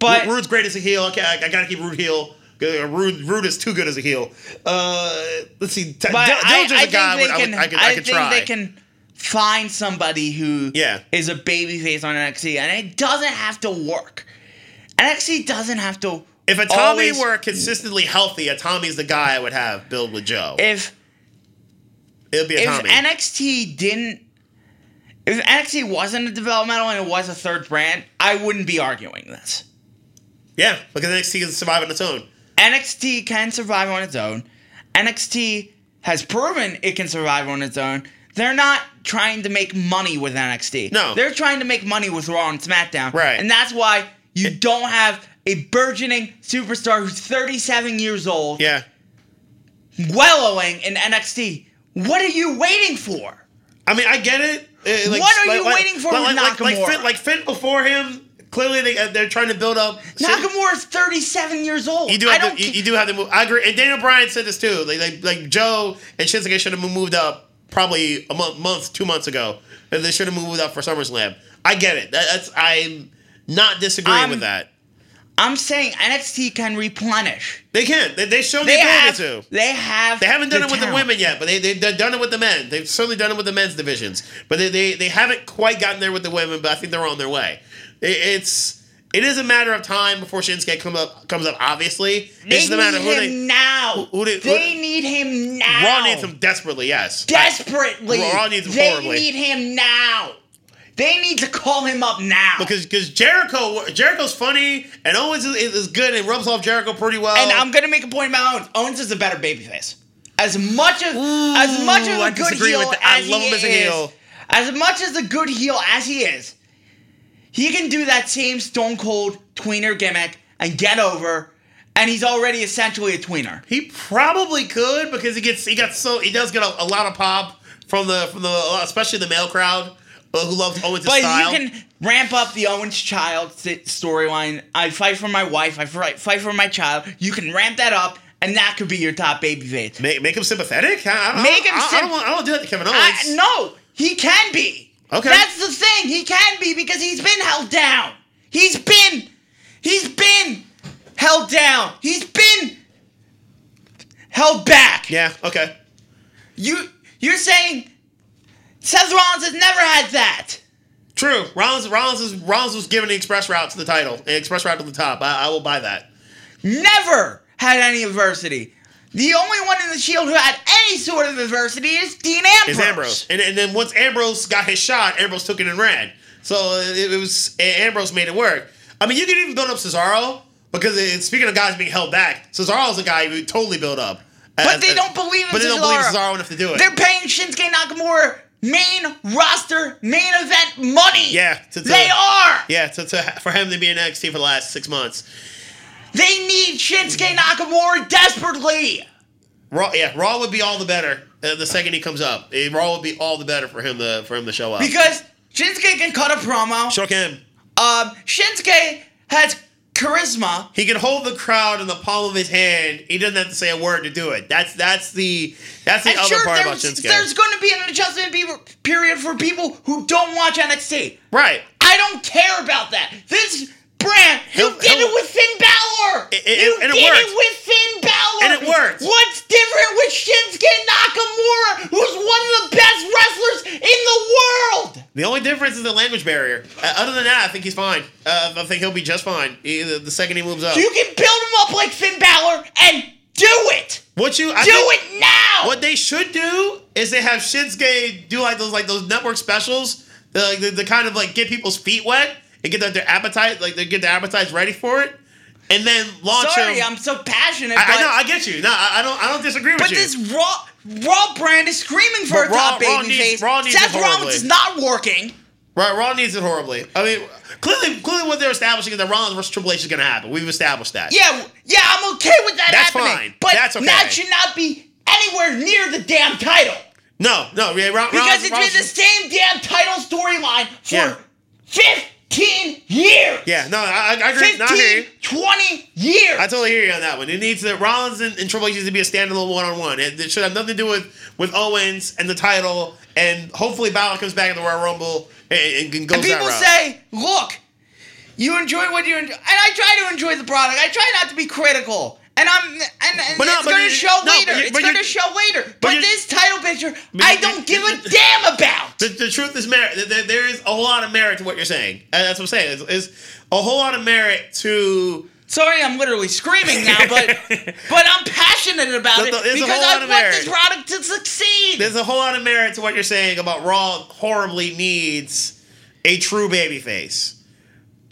but Roode's great as a heel. Okay, I, I gotta keep Roode heel. Uh, Roode, Roode is too good as a heel. Uh, let's see. But Dil- I, Dillinger's think guy they would- I can. would- I could, I could think try. they can find somebody who Yeah. is a babyface on NXT, and it doesn't have to work. NXT doesn't have to. If a Tommy always- were consistently healthy, a Tommy's the guy I would have build with Joe. if It'd be a if Tommy. NXT didn't. If NXT wasn't a developmental and it was a third brand, I wouldn't be arguing this. yeah, because NXT can survive on its own. NXT can survive on its own. NXT has proven it can survive on its own. They're not trying to make money with NXT. No. They're trying to make money with Raw and SmackDown. Right. And that's why you don't have a burgeoning superstar who's 37 years old Yeah. wallowing in NXT. What are you waiting for? I mean, I get it. Uh, like- What are like- you like- waiting for like, with like, Nakamura? Finn, like Finn before him. Clearly, they, uh, they're trying to build up. Nakamura is 37 years old. You do I have don't to, you, you do have to move. I agree. And Daniel Bryan said this too. Like, like, like Joe and Shinsuke should have moved up probably a month, month, two months ago. And they should have moved up for SummerSlam. I get it. That, that's I'm not disagreeing I'm- with that. I'm saying NXT can replenish. They can. They, they shown the They ability have. to. They have. They haven't done the it with the women yet, but they, they, they've done it with the men. They've certainly done it with the men's divisions. But they, they, they haven't quite gotten there with the women, but I think they're on their way. It, it's it is a matter of time before Shinsuke comes up, comes up obviously. It's They just a matter need of who him they. now. who- who they- they who- need him now. Raw needs him desperately, yes. desperately. Raw needs him they horribly. need him now. They need to call him up now. Because because Jericho Jericho's funny and Owens is, is good and rubs off Jericho pretty well. and I'm gonna make a point about Owens. Owens is a better babyface. As much as as much of Ooh, a I good heel with that. I as love he him as a is, as much as a good heel as he is, he can do that same Stone Cold tweener gimmick and get over, and he's already essentially a tweener. he probably could because he gets he got so he does get a, a lot of pop from the from the especially the male crowd who loves Owens' But style. you can ramp up the Owens child storyline. I fight for my wife. I fight fight for my child. You can ramp that up, and that could be your top babyface. Make, make him sympathetic. I, I, don't- Make him I, I, don't want, I don't do that to Kevin Owens. No, he can be. Okay. That's the thing. He can be because he's been held down. He's been, he's been held down. He's been held back. Yeah. Okay. You, you're saying Seth Rollins has never had that. True. Rollins Rollins is Rollins was given the express route to the title, the express route to the top. I, I will buy that. Never had any adversity. The only one in the Shield who had any sort of adversity is Dean Ambrose. Is Ambrose, and, and then once Ambrose got his shot, Ambrose took it and ran. So it, it was Ambrose made it work. I mean, you can even build up Cesaro because it, speaking of guys being held back, Cesaro's a guy who totally built up. But As- they don't believe in But they don't believe Cesaro. Cesaro enough to do it. They're paying Shinsuke Nakamura main roster, main event money. yeah, to, to- They are. Yeah, to, to, for him to be in NXT for the last six months. They need Shinsuke Nakamura desperately. Raw, yeah, Raw would be all the better uh, the second he comes up. Eh, Raw would be all the better for him to for him to show up. Because Shinsuke can cut a promo. Shook him. Um, Shinsuke has charisma. He can hold the crowd in the palm of his hand. He doesn't have to say a word to do it. That's that's the that's the And other sure, part about Shinsuke. there's going to be an adjustment period for people who don't watch NXT. right. I don't care about that. This brand, you He'll- did it with Finn Balor. It- it- you and it did worked. it with Finn Balor. And it worked. What's different with Shinsuke Nakamura, who's one of the best wrestlers in the world? The only difference is the language barrier. Uh, other than that, I think he's fine. Uh, I think he'll be just fine. He- the, the second he moves up. You can build him up like Finn Balor and do it. what you I do it now. What they should do is they have Shinsuke do like those like those network specials, the like the, the kind of like get people's feet wet and get their, their appetite like they get their appetites ready for it, and then launch Sorry, them. I'm so passionate. I, I know, I get you. No, I, I don't, I don't disagree with but you. But this Raw Raw brand is screaming for But a top Raw- Raw baby needs- face. Raw needs Seth Rollins is not working. right, Raw needs it horribly. I mean, clearly, clearly, what they're establishing is that Rollins versus Triple H is going to happen. We've established that. Yeah, yeah, I'm okay with that That's happening. fine. But That's okay. that should not be anywhere near the damn title. No, no, yeah, Because it's Rollins- been the same damn title storyline for Yeah. 15 years. Yeah, no, I, I agree. 15, No, I hear you. 20 years. I totally hear you on that one. It needs to Rollins and, and Triple H needs to be a standalone one on one. It, should have nothing to do with with Owens and the title. And hopefully Balor comes back in the Royal Rumble and, and goes and people say, look, you enjoy what you enjoy. And I try to enjoy the product. I try not to be critical. And I'm and, and But it's but going you- to show no, later. but it's but going to show later. But, this title picture, I don't give a damn about. The, the truth is merit. There, there is a whole lot of merit to what you're saying. And that's what I'm saying. It's, it's a whole lot of merit to. Sorry, I'm literally screaming now, but but I'm passionate about it there's because I want merit. this product to succeed. There's a whole lot of merit to what you're saying about Raw. Horribly needs a true babyface.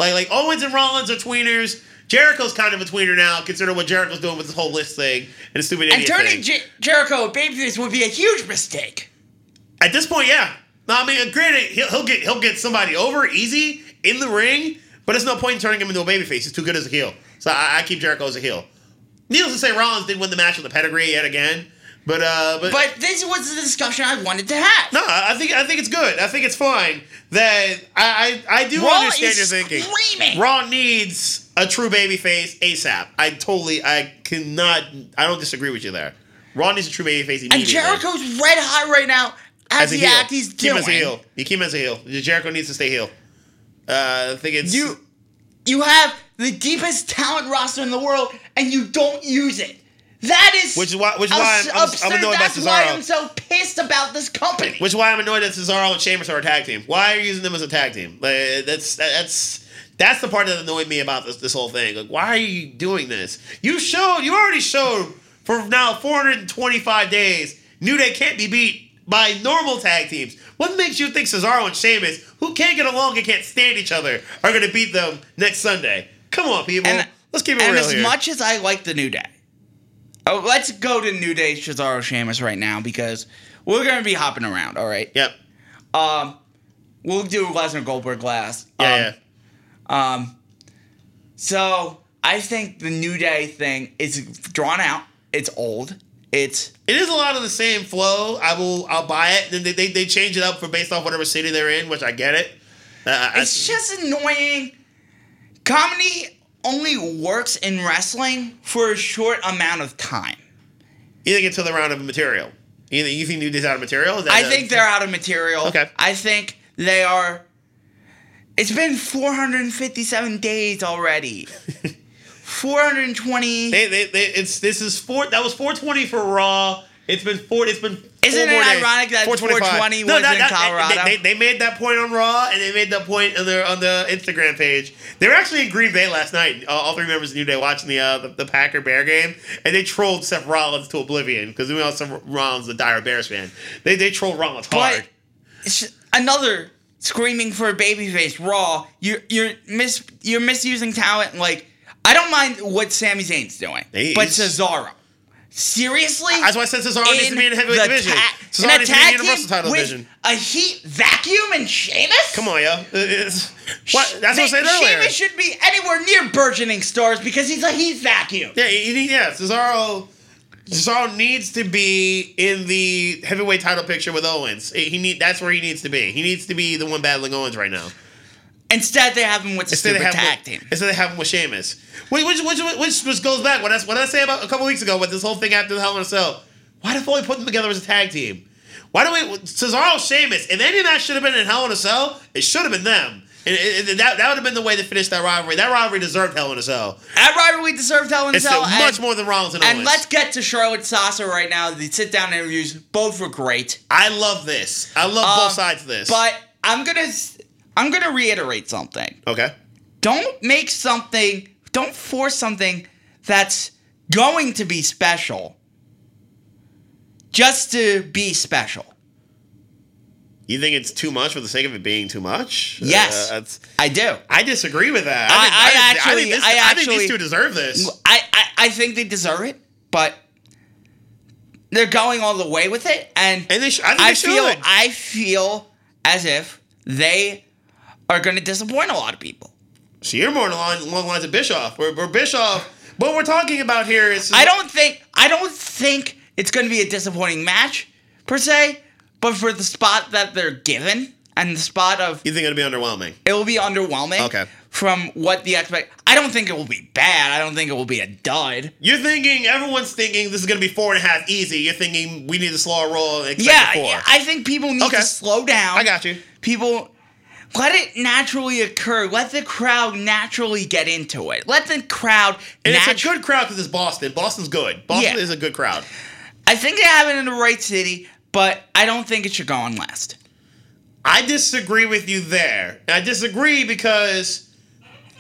Like like Owens and Rollins are tweeners. Jericho's kind of a tweener now, considering what Jericho's doing with this whole list thing and the stupid and turning. Jer- Jericho a babyface would be a huge mistake. At this point, yeah. No, I mean, granted, he'll, he'll get he'll get somebody over easy in the ring, but it's no point in turning him into a babyface. He's too good as a heel. So I, I keep Jericho as a heel. Needless to say, Rollins did win the match with the pedigree yet again, but uh, but, But this was the discussion I wanted to have. no, I I think I think it's good. I think it's fine that I I, I do Raw understand your thinking. screaming. Raw needs a true babyface ASAP. I totally I cannot I don't disagree with you there. Raw needs a true babyface immediately. And Jericho's red hot right now as, as a the act he's keep him doing. as a heel. You keep him as a heel. Jericho needs to stay heel. Uh, I think it's You you have the deepest talent roster in the world, and you don't use it. That is Which is why- which is why I'm- I'm- I'm annoyed That's why I'm so pissed about this company. which is why I'm annoyed that Cesaro and Sheamus are a tag team. Why are you using them as a tag team? Like, that's that's that's the part that annoyed me about this this whole thing. Like, why are you doing this? You showed you already showed for now 425 days. New Day can't be beat by normal tag teams. What makes you think Cesaro and Sheamus, who can't get along and can't stand each other, are going to beat them next Sunday? Come on, people. And- Let's keep it and real as here. much as I like the New Day, oh, let's go to New Day Cesaro Sheamus right now because we're gonna be hopping around. All right. yep. Um, we'll do Lesnar Goldberg last. Yeah, um, yeah. Um, so I think the New Day thing is drawn out. It's old. It's It is a lot of the same flow. I will. I'll buy it. Then they, they, they change it up for based off whatever city they're in, which I get it. Uh, I- it's just annoying. Comedy only works in wrestling for a short amount of time. you think it's to the round of material. You think, you think New Day's out of material? I think they're out of material. Okay. I think they are. It's been 457 days already. 420. They, they, they, it's this is four. That was 420 for Raw. It's been four. It's been. Isn't it more days. ironic that 425. 420 was in Colorado? They, they, they made that point on Raw, and they made that point on their on the Instagram page. They were actually in Green Bay last night. Uh, all three members of New Day watching the, uh, the the Packer Bear game, and they trolled Seth Rollins to oblivion because we know Seth Rollins a dire Bears fan. They they trolled Rollins hard. But another screaming for a babyface Raw. You're you're mis you're misusing talent. Like I don't mind what Sami Zayn's doing, He- but Cesaro. Seriously? That's why I said Cesaro needs to be in the heavyweight division. ta- Cesaro in a needs to be in tag the Universal title with division. A heat vacuum and Sheamus? Come on, yo. Uh, it's, what? That's what I said earlier. Sheamus should be anywhere near burgeoning stars because he's a heat vacuum. Yeah, he, he- yeah. Cesaro, Cesaro needs to be in the heavyweight title picture with Owens. He need that's where he needs to be. He needs to be the one battling Owens right now. Instead, they have him with the Instead stupid tag team. instead of having with Sheamus, which which which, which, which goes back what I, what I say about a couple weeks ago with this whole thing after the Hell in a Cell. Why the Foley put them together as a tag team? Why do we Cesaro Sheamus? If any of that should have been in Hell in a Cell, it should have been them. And it- it- that, that would have been the way to finish that rivalry. That rivalry deserved Hell in a Cell. That rivalry deserved Hell in a It's Cell. much and- more than Rollins and, And Owens. let's get to Charlotte Sasha right now. The sit down interviews both were great. I love this. I love Um, both sides of this. But I'm gonna I'm gonna reiterate something. okay. Don't make something. Don't force something that's going to be special just to be special. You think it's too much for the sake of it being too much? Yes. Uh, I do. I disagree with that. I- think- I think- actually- think, this, I I think actually- these two deserve this. I, I I think they deserve it, but they're going all the way with it, and And they sh- I I feel should. I feel as if they are going to disappoint a lot of people. So you're more along, along the lines of Bischoff. Where, where Bischoff, what we're talking about here is I don't think I don't think it's going to be a disappointing match per se, but for the spot that they're given and the spot of You think it'll be underwhelming? it will be underwhelming. Okay. From what the expect, I don't think it will be bad. I don't think it will be a dud. You're thinking everyone's thinking this is going to be four and a half easy. You're thinking we need to slow roll and expect Yeah, four. yeah, I think people need Okay. to slow down. I got you. People, let it naturally occur. Let the crowd naturally get into it. Let the crowd. and it's a good crowd because it's Boston. Boston's good. Boston Yeah. is a good crowd. I think they have it in the right city, but I don't think it should go on last. I disagree with you there. I disagree because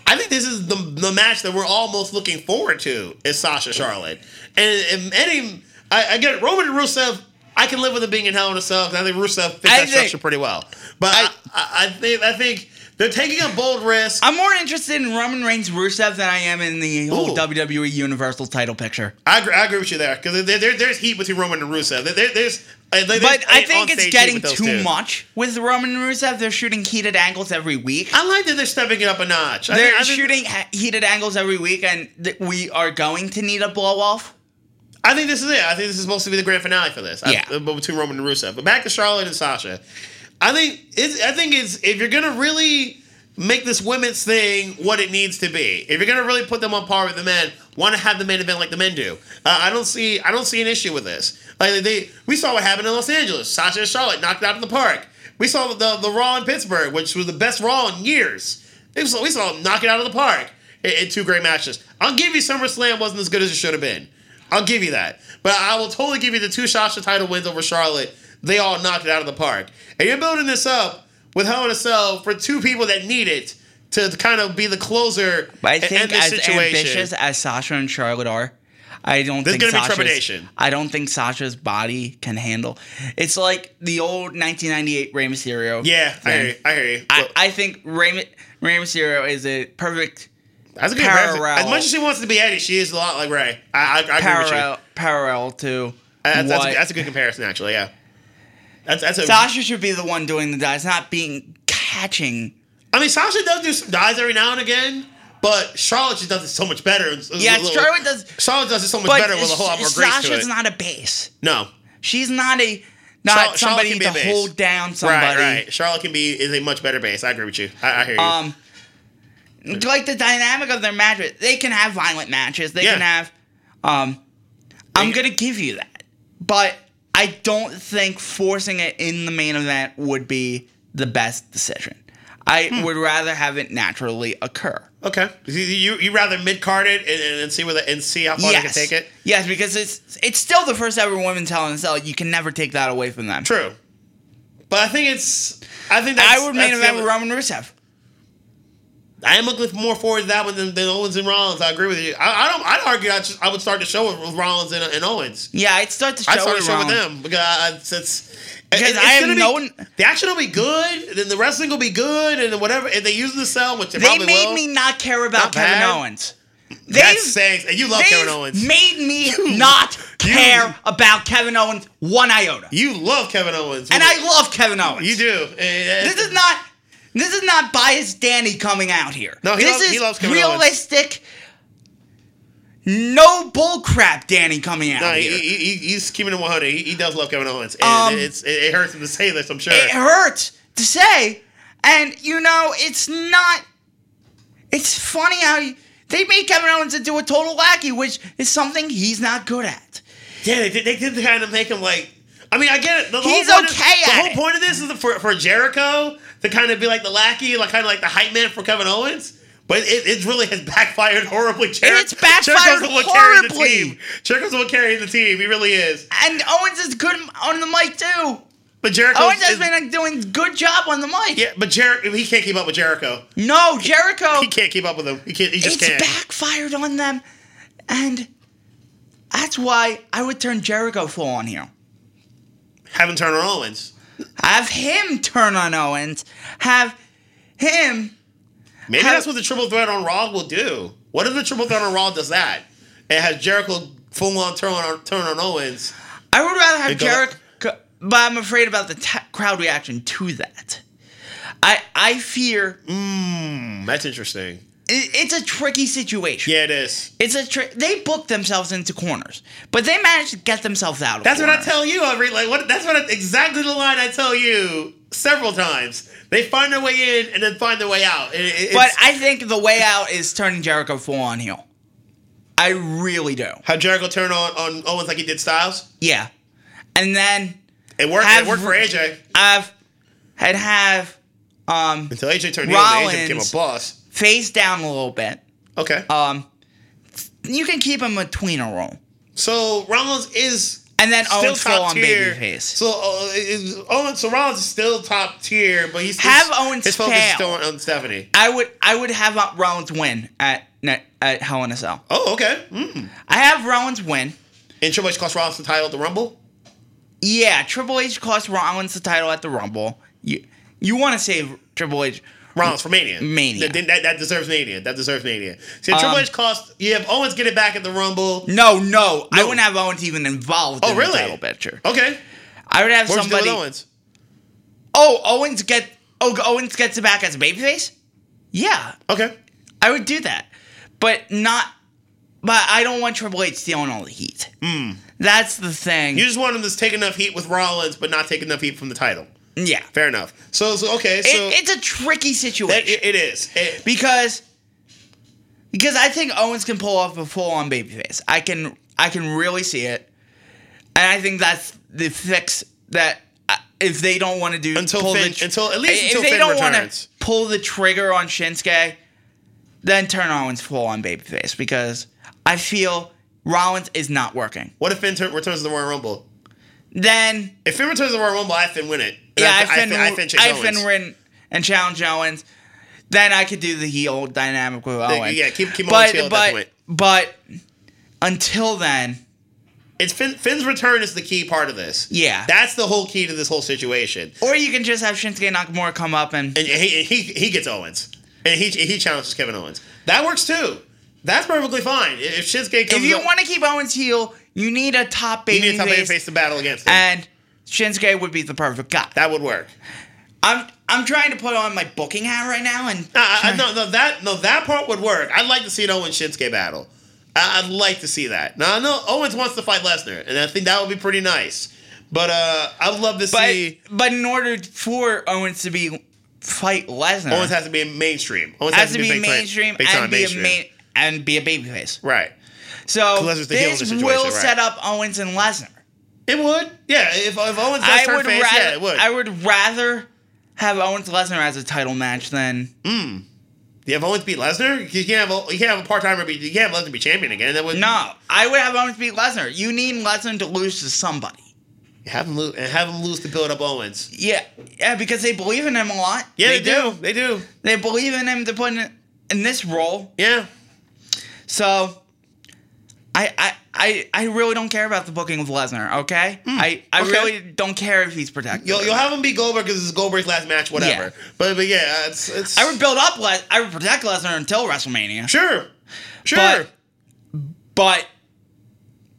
I think this is the, the match that we're almost looking forward to is Sasha Charlotte. And any, I, I get it. Roman and Rusev, I can live with it being in Hell in a Cell because I think Rusev fits I that think- structure pretty well. But I, I- I, think I think they're taking a bold risk. I'm more interested in Roman Reigns Rusev than I am in the whole Ooh. WWE Universal title picture. I agree, I agree with you there because there, there, there's heat between Roman and Rusev. There- there's, uh, there's But I think it's getting too two. much with Roman and Rusev. They're shooting heated angles every week. I like that they're stepping it up a notch. They're I shooting heated angles every week, and th- we are going to need a blow off. I think this is it. I think this is supposed to be the grand finale for this. Yeah. I, but between Roman and Rusev. But back to Charlotte and Sasha. I think it's. I think it's if you're gonna really make this women's thing what it needs to be. If you're gonna really put them on par with the men, want to have the main event like the men do. Uh, I don't see. I don't see an issue with this. Like they, we saw what happened in Los Angeles. Sasha and Charlotte knocked it out of the park. We saw the the Raw in Pittsburgh, which was the best Raw in years. We saw, we saw them knock it out of the park in, in two great matches. I'll give you SummerSlam wasn't as good as it should have been. I'll give you that. But I will totally give you the two Sasha title wins over Charlotte. They all knocked it out of the park. And you're building this up with Hell in a Cell for two people that need it to kind of be the closer But I and think as situation. ambitious as Sasha and Charlotte are, I don't There's think gonna be Sasha's, trepidation. I don't think Sasha's body can handle. It's like the old 1998 Rey Mysterio. yeah, I thing. hear you. I hear you. I, I think Rey, Rey Mysterio is a perfect that's a good parallel- As much as she wants to be Eddie, she is a lot like Rey. I, I, I agree with you. parallel parallel to uh, That's, that's, what a, that's a good comparison, actually. Yeah. That's that's a. Sasha should be the one doing the dives, not being catching. I mean, Sasha does do some dives every now and again, but Charlotte just does it so much better. It's Yeah, little- Charlotte does, Charlotte does it so much better with a whole lot more grace to Sasha's not a base. no, She's not a not Charlotte- somebody to hold down somebody. right, right. Charlotte can be is a much better base. I agree with you. I, I hear you. Um, like the dynamic of their matches, they can have violent matches. They Yeah. can have. Um, I'm gonna give you that, but I don't think forcing it in the main event would be the best decision. I Hmm. would rather have it naturally occur. Okay. You you, rather mid card it and, and, see where the, and see how far they can take it. Yes, because it's it's still the first ever women's Hell in a Cell. You can never take that away from them. True. But I think it's. I think that's, I would main event with Roman Rusev. I am looking more forward to that one than, than Owens and Rollins. I agree with you. I, I don't. I'd argue I, just, I would start the show with, Rollins and, and Owens. Yeah, I'd start the show, I'd start the with, show with them because I, it's, it's Because I have be- no one- The action will be good, then the wrestling will be good, and whatever. If they use the cell, which they, They made will, me not care about Not Kevin bad. Owens. That's saying, and you love Kevin Owens. made me not care about Kevin Owens one iota. you love Kevin Owens, And I love Kevin Owens. You do. Eh, This is not this is not biased Danny coming out here. No, he this loves- is he loves Kevin Owens. realistic. No bullcrap Danny coming out No, here. he, he- he's keeping it 100. He, he does love Kevin Owens. And Um, it's, it, it hurts him to say this, I'm sure. it hurts to say, and you know it's not. It's funny how you, they made Kevin Owens into a total lackey, which is something he's not good at. Yeah, they did, they did kind of make him like. I mean, I get it. The, the He's whole okay Of, the whole it. point of this is for for Jericho to kind of be like the lackey, like kind of like the hype man for Kevin Owens. But it, it really has backfired horribly. Jer- it's backfired Jericho's one the horribly. team. Jericho's the one carrying the team. He really is. And Owens is good on the mic too. But Jericho. Owens has been like, doing good job on the mic. Yeah, but Jer- he can't keep up with Jericho. No, Jericho. He can't keep up with him. He can't. He just it's can't. backfired on them, and that's why I would turn Jericho full on here. Haven't turned on Owens. Have him turn on Owens. Have him. Maybe How- that's what the triple threat on Raw will do. What if the triple threat on Raw does that? It has Jericho full on turn on turn on Owens. I would rather have They go- Jericho, but I'm afraid about the ta crowd reaction to that. I I fear Hmm, that's interesting. It, it's a tricky situation. Yeah, it is. It's a tri- they booked themselves into corners, but they managed to get themselves out of. It. That's what I tell you. I read like what. That's what I, exactly the line I tell you several times. They find their way in and then find their way out. It- But I think the way out is turning Jericho full on heel. I really do. how Jericho turn on on Owens like he did Styles. Yeah. And then It worked. Have- it worked for AJ I've had have um until AJ turned heel. and AJ became a boss. Phased down a little bit. Okay. Um you can keep him a tweener role. so Rollins is And then still Owens top on tier. babyface. So uh, is, Owens, so Rollins is still top tier, but he's Have his, Owens his focus is still on, on Stephanie. I would I would have Rollins win at at Hell in a Cell. Oh, okay. Mm. I have Rollins win. And Triple H cost Rollins the title at the Rumble. Yeah, Triple H cost Rollins the title at the Rumble. You you want to save Triple H Rollins for Mania. Mania. That, that, that deserves Mania. That deserves Mania. See, Um, Triple H cost. You have Owens get it back at the Rumble. No, no, I wouldn't have Owens even involved Oh, in really? the title picture. Okay. I would have Where's you do with somebody. Owens? Oh, Owens get. Oh, Owens gets it back as a babyface. Yeah, Okay. I would do that, but not. But I don't want Triple H stealing all the heat. That's the thing. Hmm. You just want him to take enough heat with Rollins, but not take enough heat from the title. Yeah, Fair enough. So, so okay. So it, it's a tricky situation that, it, it is. It- because because I think Owens can pull off a full on babyface. I can I can really see it, and I think that's the fix that. uh, If they don't want to do Until Finn- the, until- at least if until they Finn don't wanna pull the trigger on Shinsuke, then turn Owens full on babyface because I feel Rollins is not working. what if Finn turn, returns to the Royal Rumble? Then If Finn returns to the Royal Rumble, I Finn win it. Yeah, I, I, Finn, I, I Finn I Owens. Finn win and challenge Owens. Then I could do the heel dynamic with Owens. yeah, keep- keep Owens but that but but until then, It's Finn, Finn's return is the key part of this. Yeah. That's the whole key to this whole situation. or you can just have Shinsuke Nakamura come up and And he he, he gets Owens, and he he challenges Kevin Owens. That works too. That's perfectly fine. If Shinsuke comes, if you want to keep Owens heel, you need a top baby. you baby need to face face, the battle against him. and Shinsuke would be the perfect guy. that would work. I'm I'm trying to put on my booking hat right now and Uh, uh, no, no, that no, that part would work. I'd like to see an Owens Shinsuke battle. I, I'd like to see that. Now I know Owens wants to fight Lesnar, and I think that would be pretty nice. But uh, I'd love to but see but in order for Owens to be fight Lesnar, Owens has to be mainstream. Owens has to be mainstream time and be mainstream. a main and be a babyface. right. So Lesnar's the this this will right. set up Owens and Lesnar. It would. Yeah. If, if Owens I would face, rather yeah, it would. I would rather have Owens Lesnar as a title match then. Do you have Owens beat Lesnar? You can't have a, you can't have a part timer be you can't have Lesnar be champion again. That would No, I would have Owens beat Lesnar. You need Lesnar to lose to somebody. have him lose and have him lose to build up Owens. Yeah, yeah, because they believe in him a lot. Yeah, they, do. They do. They believe in him to put in, in this role. Yeah. So, I, I, I, I really don't care about the booking of Lesnar. Okay, hmm. I, I okay. really don't care if he's protected. You'll, you'll have him beat Goldberg because it's Goldberg's last match, whatever. Yeah. But but yeah, it's it's I would build up. Les- I would protect Lesnar until WrestleMania. sure, sure. But- But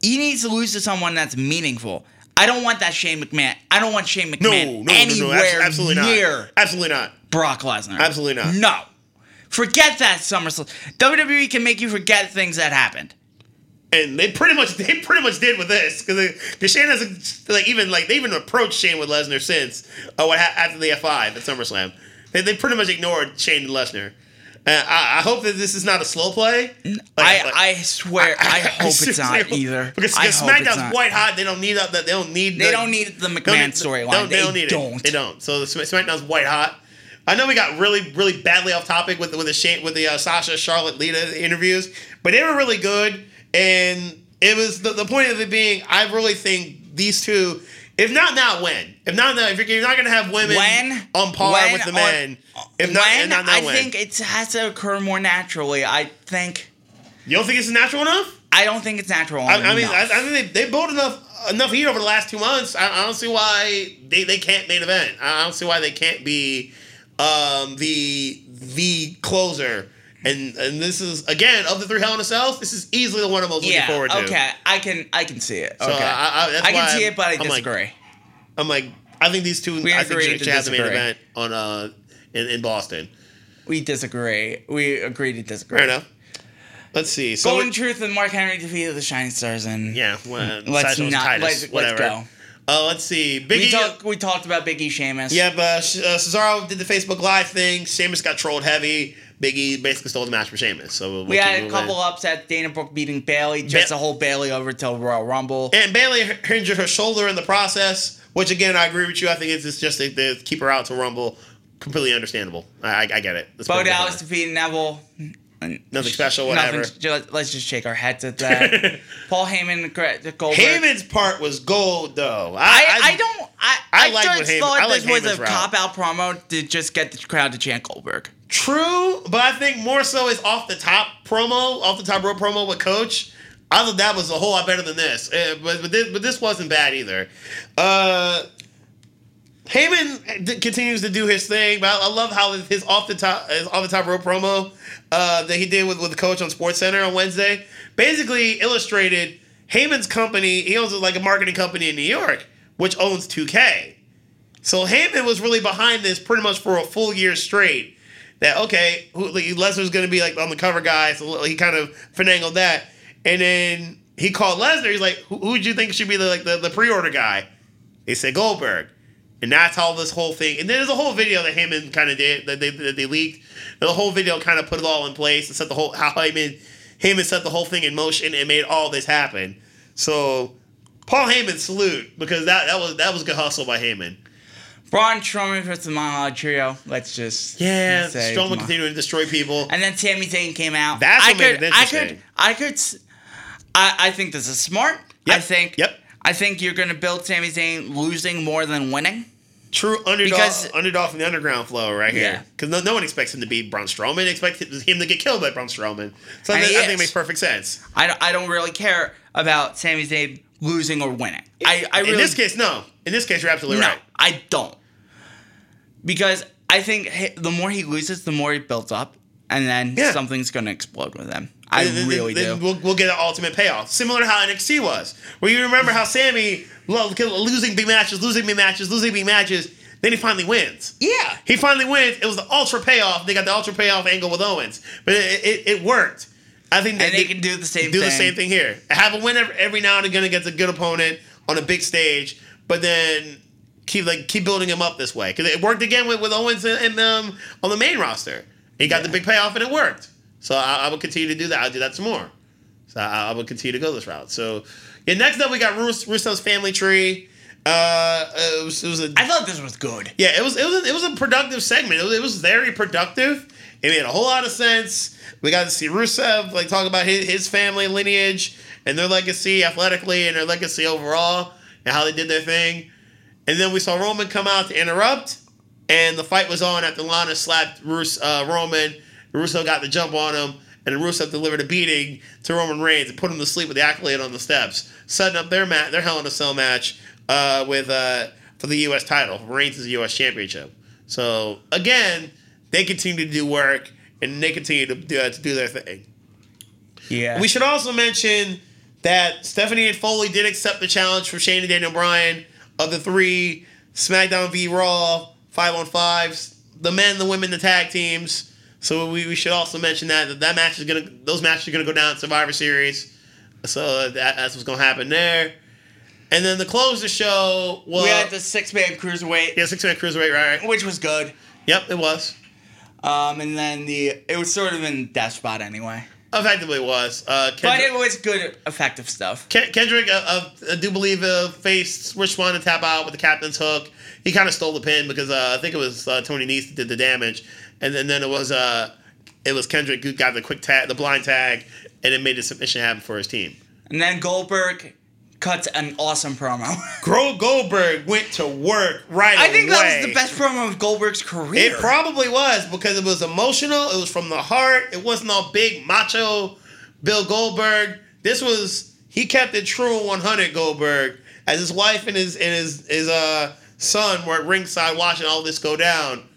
he needs to lose to someone that's meaningful. I don't want that Shane McMahon. I don't want Shane McMahon no, no, anywhere no, abso- absolutely near not. Absolutely not. Brock Lesnar. Absolutely not. No. Forget that SummerSlam. WWE can make you forget things that happened. And they pretty much they pretty much did with this because Shane hasn't like even like they even approached Shane with Lesnar since uh, what after the F five at SummerSlam. They, they pretty much ignored Shane and Lesnar. Uh, I, I hope that this is not a slow play. Like- I, like- I swear, I, hope it's not either. Because, because SmackDown's white hot. They don't need that. They don't need. They the- don't need the McMahon storyline. don't- They, They don't need don't. it. They don't. So the SmackDown's white hot. I know we got really, really badly off topic with with the Shane, with the uh, Sasha Charlotte Lita interviews, but they were really good. And it was the, the point of it being, I really think these two, if not now, when? If not now, if you're, you're not going to have women When on par when with the men, if not, when if not now, I when? think it has to occur more naturally. I think you don't think it's natural enough? I don't think it's natural. I, I mean. I, I think they, they built enough enough heat over the last two months. I, I don't see why they, they can't main event. I don't see why they can't be um, the the closer. And and this is again of the three Hell in a Cells. This is easily the one I'm most looking forward to. Okay, I can I can see it. Okay, I- I- that's I can see it, but I like- disagree. I'm like, I think these two. We I think should, to should have the main event on uh in, in Boston. we disagree. We agree to disagree. Fair enough. Let's see. So Golden Truth and Mark Henry defeated the Shining Stars, and yeah, well, let's Sideshow's not Titus, let's, let's go. Uh, let's see. Biggie. We talked we talked about Biggie Sheamus. Yeah, but uh, Cesaro did the Facebook Live thing. Sheamus got trolled heavy. Biggie basically stole the match for Sheamus. So we'll We had a couple upsets. Dana Brooke beating Bayley, just Ba- to hold Bayley over till Royal Rumble. And Bayley injured her shoulder in the process, which again I agree with you. I think it's it's just to, to keep her out to Rumble. Completely understandable. I, I, I get it. Let's Bo Dallas defeated Neville. Nothing special, whatever. Nothing, ju- let's just shake our heads at that. Paul Heyman, Goldberg. Heyman's part was gold, though. I, I, don't. I, I I, like just Heyman- thought I like this was a cop out promo to just get the crowd to chant Goldberg. True, but I think more so is off the top promo, off the top rope promo with Coach. I thought that was a whole lot better than this, Uh, but but this, but this wasn't bad either. Uh, Heyman d- continues to do his thing, but I, love how his off the top his off the top rope promo uh, that he did with with the Coach on Sports Center on Wednesday basically illustrated Heyman's company. He owns like a marketing company in New York, which owns 2K. So Heyman was really behind this pretty much for a full year straight. That okay, who, like, Lesnar's going to be like on the cover guy, so he kind of finagled that, and then he called Lesnar. He's like, "Who would you think should be the like the, the pre-order guy?" They said Goldberg, and that's how this whole thing. And then there's a whole video that Heyman kind of did that they that they leaked. The whole video kind of put it all in place and set the whole how Heyman Heyman set the whole thing in motion and made all this happen. So Paul Heyman salute because that that was that was good hustle by Heyman. Braun Strowman versus the Monologue Trio. Let's just Yeah, say Strowman continuing to destroy people. And then Sami Zayn came out. That's what I made could, it I interesting. could, I could, I, I think this is smart. I think. yep. I think you're gonna build Sami Zayn losing more than winning. True underdog, Because- underdog from the underground flow right Yeah. here. Because no, no one expects him to beat Braun Strowman. Expect him to get killed by Braun Strowman. So I think, think makes perfect sense. I don't, I don't really care about Sami Zayn losing or winning. I, I really In this case, no. In this case, you're absolutely no, right. I don't. Because I think the more he loses, the more he builds up, and then Yeah. something's gonna explode with him. I Then- really then do. We'll, we'll get an ultimate payoff, similar to how NXT was, where you remember how Sami lo- losing big matches, losing big matches, losing big matches. Then he finally wins. yeah. He finally wins. It was the ultra payoff. They got the ultra payoff angle with Owens, but it, it, it worked. I think that And they can do the same do the thing. same thing here. Have a win every, now and again against a good opponent on a big stage, but then keep like keep building him up this way because it worked again with, with Owens and, and um, on the main roster. He got the big payoff and it worked. So I, I will continue to do that. I'll do that some more. So I, I will continue to go this route. So yeah, next up we got Rus- Russo's family tree. Uh, it was, it was a I thought this was good. yeah, it was it was a, it was a productive segment. It was, it was very productive. It made a whole lot of sense. We got to see Rusev like talk about his, his family lineage and their legacy athletically and their legacy overall and how they did their thing. And then we saw Roman come out to interrupt, and the fight was on after Lana slapped Rus- uh, Roman. Rusev got the jump on him, and Rusev delivered a beating to Roman Reigns and put him to sleep with the accolade on the steps, setting up their mat, their Hell in a Cell match uh, with uh, for the U.S. title, Reigns' is the U.S. Championship. So again, they continue to do work and they continue to do, uh, to do their thing. Yeah. We should also mention that Stephanie and Foley did accept the challenge from Shane and Daniel Bryan of the three SmackDown v Raw five on fives, the men, the women, the tag teams. So we, we should also mention that that, that match is gonna those matches are gonna go down in Survivor Series. So that, that's what's gonna happen there. And then the close the show was we had the six man cruiserweight, yeah six man cruiserweight right. right? which was good. Yep, it was. Um, and then the it was sort of in death spot anyway, Effectively, was. Uh, but it was good, effective stuff. Ken- Kendrick, uh, uh, I do believe, uh, faced Rich Swann to tap out with the captain's hook. He kind of stole the pin because uh, I think it was uh, Tony Nese that did the damage, and then, then it was uh, it was Kendrick who got the quick tag, the blind tag, and it made the submission happen for his team. And then Goldberg cuts an awesome promo. Gro Goldberg went to work right away. I think that was the best promo of Goldberg's career. It probably was because it was emotional. It was from the heart. It wasn't all big macho Bill Goldberg. This was he kept it true 100 Goldberg as his wife and his and his his uh son were at ringside watching all this go down.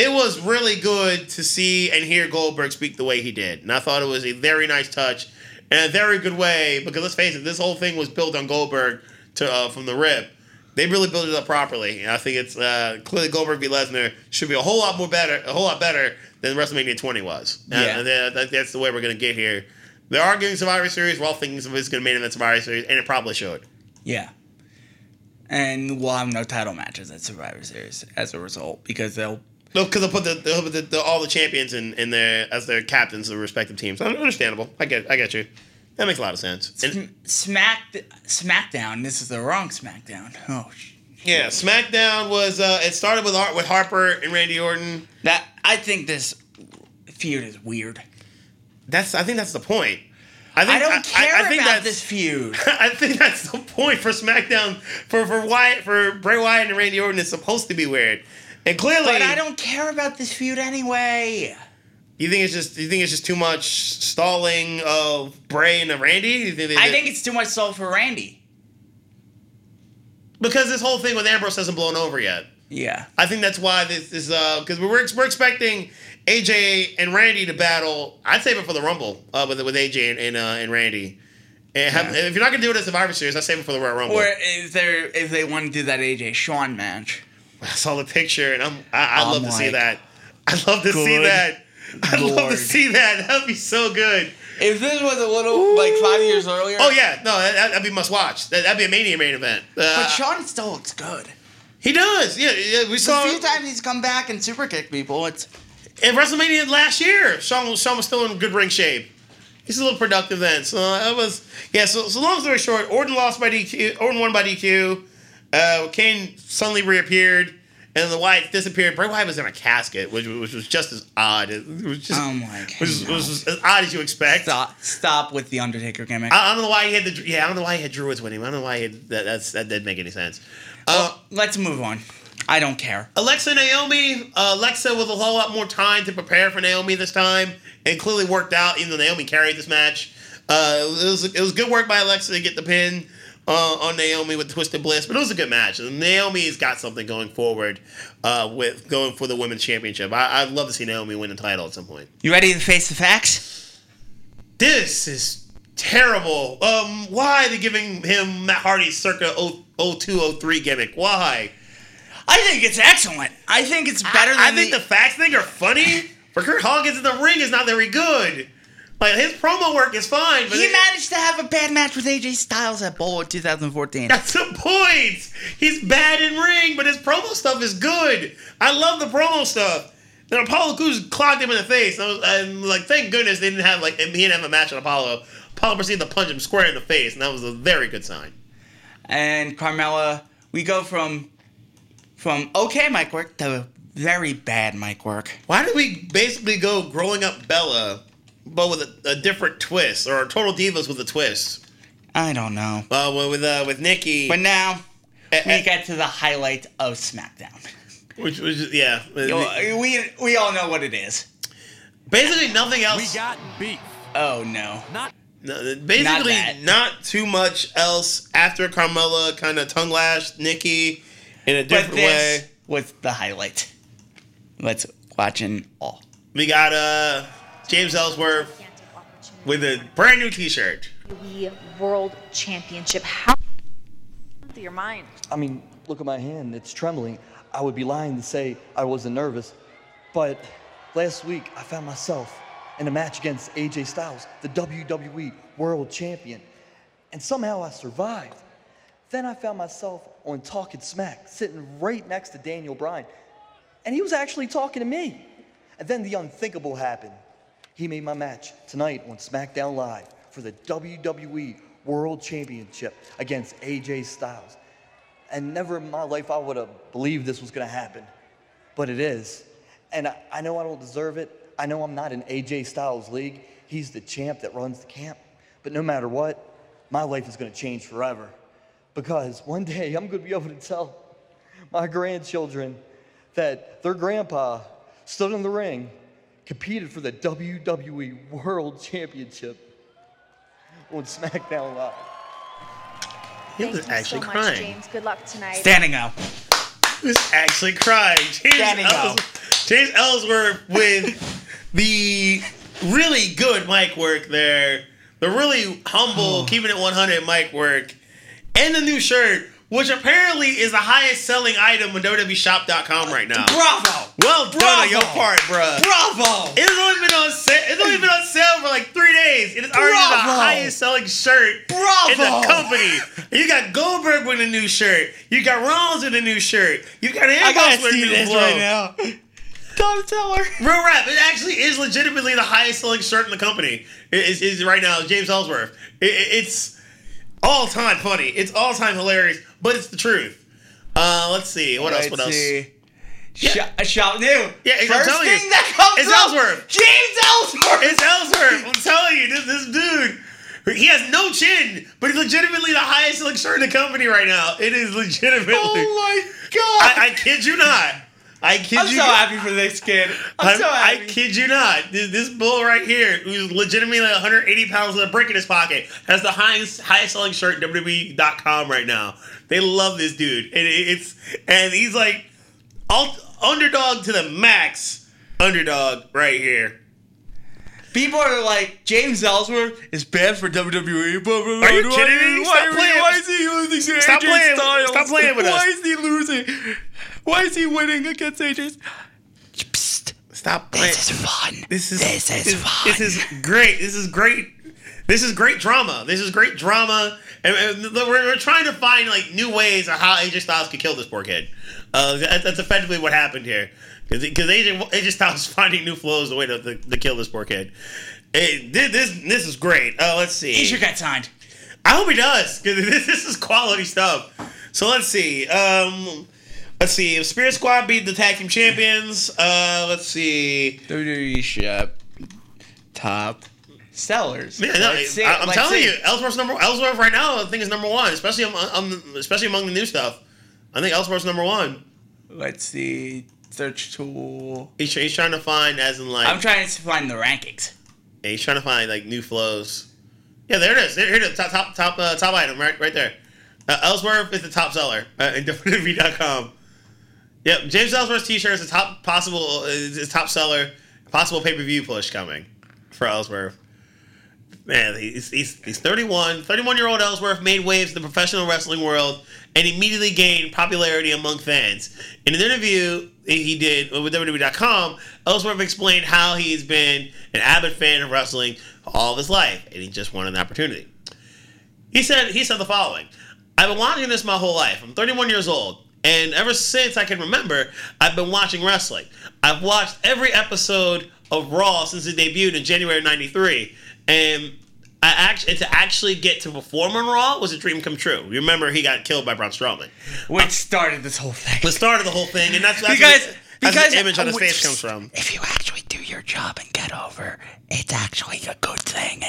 It was really good to see and hear Goldberg speak the way he did, and I thought it was a very nice touch and a very good way because let's face it, this whole thing was built on Goldberg to uh, from the rip. They really built it up properly, and I think it's uh, clearly Goldberg v Lesnar should be a whole lot more better, a whole lot better than WrestleMania 20 was. Yeah. and that- that's the way we're gonna get here. They're arguing Survivor Series. We're all thinking it's gonna be main event Survivor Series, and it probably should. Yeah. And we'll have no title matches at Survivor Series as a result because they'll. No, because they'll put the, they'll put the, the, all the champions in, in their as their captains of the respective teams. Understandable. I get I get you. That makes a lot of sense. And, Smack SmackDown. This is the wrong SmackDown. Oh, yeah, SmackDown was uh, it started with Har- with Harper and Randy Orton. that I think this feud is weird. That's I think that's the point. I think I don't care I, think about this feud. I think that's the point for SmackDown for for Wyatt for Bray Wyatt and Randy Orton. It's supposed to be weird, and clearly, But I don't care about this feud anyway. You think it's just you think it's just too much stalling of Bray and Randy? You think they- I think it's too much soul for Randy. because this whole thing with Ambrose hasn't blown over yet. Yeah. I think that's why this is uh because we're we're expecting AJ and Randy to battle. I'd save it for the Rumble uh, with with AJ and and, uh, and Randy. And have, Yeah. if you're not gonna do it at Survivor Series, I save it for the Royal Rumble. Or is there if they want to do that AJ Shawn match? I saw the picture and I'm I, I'd I'm love to see that. I'd love to see that. I'd love to see that. That'd be so good. If this was a little like five years earlier. Oh yeah, no, that, that'd be must watch. That, that'd be a Mania main event. Uh, But Shawn still looks good. he does. Yeah, yeah. We The A few times he's come back and super kick people, it's in WrestleMania last year. Shawn, was- Shawn was still in good ring shape. He's a little productive then. So that was yeah. So, so long story short, Orton lost by DQ. Orton won by DQ. Uh, Kane suddenly reappeared, and the Wyatt disappeared. Bray Wyatt was in a casket, which, which was just as odd. It was just, Oh my which was, God. was as odd as you expect. stop stop with the Undertaker gimmick. I, I don't know why he had the yeah. I don't know why he had Druids with him. I don't know why he had, that. That's that didn't make any sense. Uh, let's move on. I don't care. Alexa Naomi, uh, Alexa with a whole lot more time to prepare for Naomi this time, and clearly worked out. Even though Naomi carried this match, uh, it was it was good work by Alexa to get the pin uh, on Naomi with Twisted Bliss, but it was a good match. And Naomi's got something going forward uh, with going for the women's championship. I, I'd love to see Naomi win the title at some point. You ready to face the facts? This is terrible. Um, why are they giving him Matt Hardy's circa 02, 03 gimmick? Why? I think it's excellent. I think it's better than I think the, the facts thing are funny. For Curt Hawkins in the ring is not very good. Like his promo work is fine, but he it- managed to have a bad match with AJ Styles at Bowl 2014. that's the point. He's bad in ring, but his promo stuff is good. I love the promo stuff. Then Apollo Crews clocked him in the face. And I was and like, thank goodness they didn't have like he didn't have a match with Apollo. Apollo proceeded to punch him square in the face, and that was a very good sign. And Carmella we go from from okay mic work to very bad mic work. Why did we basically go growing up Bella, but with a, a different twist, or Total Divas with a twist? I don't know. Uh, with with, uh, with Nikki, But now we get to the highlight of SmackDown. which was yeah, You know, we we all know what it is. basically nothing else. We got beef. Oh no. Not No, basically, that. not, too much else after Carmella kind of tongue lashed Nikki in a But different this way. was the highlight. Let's watch in all. We got uh James Ellsworth with a brand new T-shirt. WWE World Championship. How through your mind? I mean, look at my hand, it's trembling. I would be lying to say I wasn't nervous. But last week, I found myself in a match against AJ Styles, the WWE World Champion. And somehow I survived. Then I found myself on Talking Smack, sitting right next to Daniel Bryan. And he was actually talking to me. And then the unthinkable happened. He made my match tonight on SmackDown Live for the WWE World Championship against AJ Styles. And never in my life I would have believed this was gonna happen. But it is. And I, I know I don't deserve it. I know I'm not in AJ Styles' league. He's the champ that runs the camp. But no matter what, my life is gonna change forever. Because one day I'm gonna be able to tell my grandchildren that their grandpa stood in the ring, competed for the WWE World Championship on SmackDown Live. He Thank was you actually so much, crying. James. Good luck tonight. Standing up. He was actually crying. James, Standing up. James Ellsworth with the really good mic work there, the really humble, keeping it 100 mic work, and the new shirt, which apparently is the highest selling item on WWEshop.com right now. Bravo. Well done on your part, bruh. Bravo. It has only been on sale. It's only been on sale for like three days. It is already the highest selling shirt Bravo. in the company. You got Goldberg with a new shirt. You got Rollins with a new shirt. You got Ambrose with a new this right now. Tom Teller. Real rap. It actually is legitimately the highest selling shirt in the company. It is, is right now James Ellsworth. It- it- it's all time funny. It's all time hilarious, but it's the truth. Uh, let's see. What else? What else? See. Shout, shout new. Yeah, I'm First telling you. that comes It's up, Ellsworth. James Ellsworth. It's Ellsworth. I'm telling you, this this dude. He has no chin, but he's legitimately the highest selling shirt in the company right now. It is legitimately. oh my god. I, I kid you not. I kid I'm you. so happy for this kid. I'm, I'm- so I kid you not. This, this bull right here, who's legitimately like 180 pounds with a brick in his pocket, has the highest highest selling shirt WWE.com right now. They love this dude, and it's and he's like all, underdog to the max. Underdog right here. People are like, James Ellsworth is bad for WWE. Blah, blah, blah. Are you Why- kidding me? Why, Stop playing. why is he losing Stop playing- Styles? stop playing with us. why is he losing? Why is he winning against AJ? Psst. Stop playing. This is fun. This is this is this, fun. This is great. This is great. This is great drama. This is great drama. And, and we're, we're trying to find like new ways of how AJ Styles could kill this poor kid. Uh, that, that's effectively what happened here. Because AJ, AJ Styles is finding new flows the way to, to, to kill this poor kid. Hey, this, this is great. Uh, let's see. he should get signed. I hope he does because this, this is quality stuff. So let's see. Um, let's see. If Spirit Squad beat the tag team champions. Uh, let's see. WWE shop top sellers. No, Let's I, am let's telling see. you, Ellsworth's number. Ellsworth right now, I think is number one, especially among, um, especially among the new stuff. I think Ellsworth's number one. Let's see. Search tool. He's, he's trying to find, as in like, I'm trying to find the rankings. yeah, he's trying to find like new flows. Yeah, there it is. There, here it is. Top top top uh, top item right right there. Uh, Ellsworth is the top seller uh, in WWE.com. Yep, James Ellsworth's T-shirt is a top possible is top seller. Possible pay per view push coming for Ellsworth. Man, he's, he's, he's 31. 31 year old Ellsworth made waves in the professional wrestling world and immediately gained popularity among fans. In an interview he did with WWE.com, Ellsworth explained how he's been an avid fan of wrestling all of his life and he just wanted an opportunity. He said he said the following: I've been watching this my whole life. I'm 31 years old, and ever since I can remember, I've been watching wrestling. I've watched every episode of Raw since it debuted in January '93, and I actually to actually get to perform on Raw was a dream come true. You remember he got killed by Braun Strowman. Which started this whole thing. The start of the whole thing, and that's, that's Because- because- where the image on his face comes from. If you actually do your job and get over, it's actually a good thing.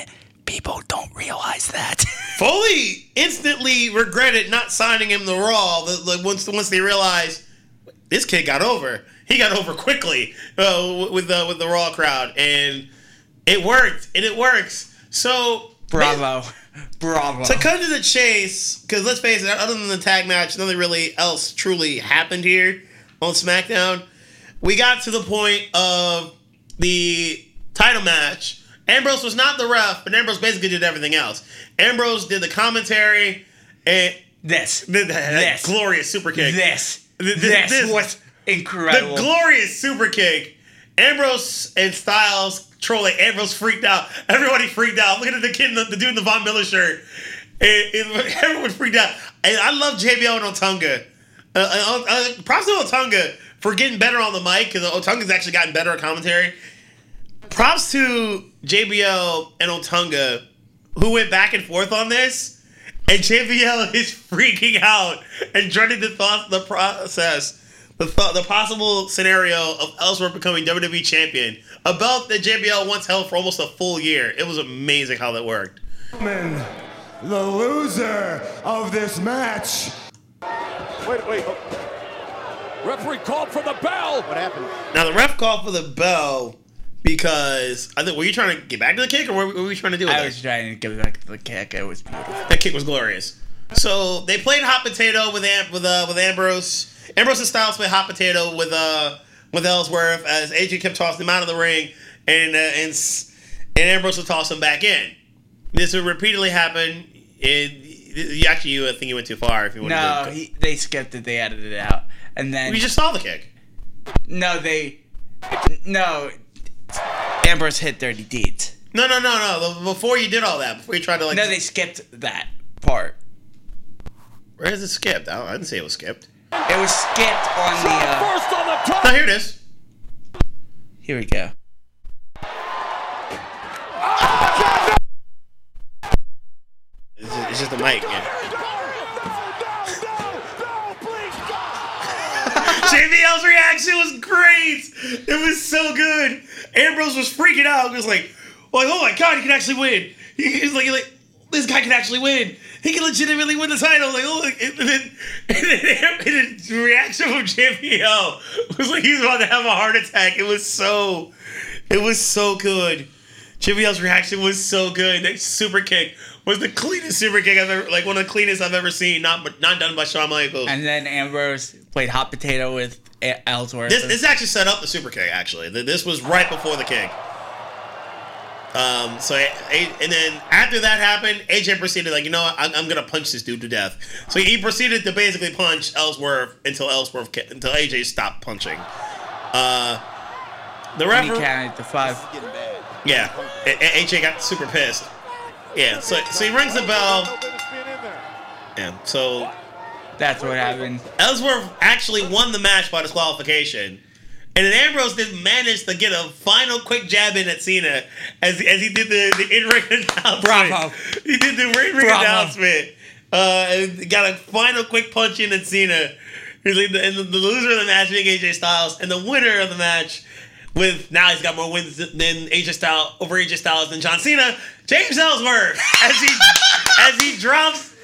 People don't realize that. Foley instantly regretted not signing him the Raw. The, the, once once they realized this kid got over, he got over quickly uh, with the with the Raw crowd, and it worked, and it works. So Bravo. Bravo. To cut to the chase, because let's face it, other than the tag match, nothing really else truly happened here on SmackDown. We got to the point of the title match. Ambrose was not the ref, but Ambrose basically did everything else. Ambrose did the commentary and this. did that, This. glorious super kick. This. Th- th- This, this- was incredible. The glorious super kick. Ambrose and Styles trolling. Ambrose freaked out. Everybody freaked out. Look at the kid, the, the dude in the Von Miller shirt. And- and everyone freaked out. And I love JBL and Otunga. Uh, uh, uh, props to Otunga for getting better on the mic because Otunga's actually gotten better at commentary. Props to JBL and Otunga who went back and forth on this. And JBL is freaking out and dreading the thought, the process, the thought, the possible scenario of Ellsworth becoming WWE champion. A belt that JBL once held for almost a full year. It was amazing how that worked. gentlemen, the loser of this match. Wait, wait. oh. Referee called for the bell. What happened? Now the ref called for the bell because I think were you trying to get back to the kick or what were we trying to do with I that? was trying to give back to the kick. It was beautiful. That kick was glorious. So they played hot potato with Am- with uh, with Ambrose. Ambrose and Styles played hot potato with uh with Ellsworth as AJ kept tossing him out of the ring, and uh, and and Ambrose would toss him back in. This would repeatedly happen. It, you actually, you I think you went too far. If you want No, to, he, they skipped it. They edited it out, and then we just saw the kick. no, they no. Ambrose hit dirty deeds. No, no, no, no. Before you did all that, before you tried to like, No, they skipped that part. where is it skipped? I, I didn't say it was skipped. It was skipped on the. Uh, First on the top. No, here it is. here we go. It's just, it's just the mic. Yeah. JBL's reaction was great. It was so good. Ambrose was freaking out. He was like, like, oh my god, he can actually win. He's like, like, this guy can actually win. He can legitimately win the title. Like, oh, and then, and then, and the reaction from JBL was like he's about to have a heart attack. It was so, it was so good. JBL's reaction was so good. That super kick was the cleanest super kick I've ever, like one of the cleanest I've ever seen. Not, not done by Shawn Michaels. And then Ambrose played hot potato with A- Ellsworth. This, this actually set up the super kick. Actually, this was right before the kick. Um. So, A- A- and then after that happened, AJ proceeded like, you know, what? I'm, I'm gonna punch this dude to death. So he proceeded to basically punch Ellsworth until Ellsworth ca- until AJ stopped punching. Uh, the and referee, counted to five. yeah, A- A- AJ got super pissed. Yeah. So, so he rings the bell. Yeah. So That's what happened. Ellsworth actually won the match by disqualification. And then Ambrose did manage to get a final quick jab in at Cena as, as he did the, the in-ring announcement. Bravo. He did the in-ring announcement. Uh, and got a final quick punch in at Cena. He's like the, and the, the loser of the match being AJ Styles, and the winner of the match with now he's got more wins than AJ Styles over AJ Styles than John Cena. James Ellsworth as he as he drops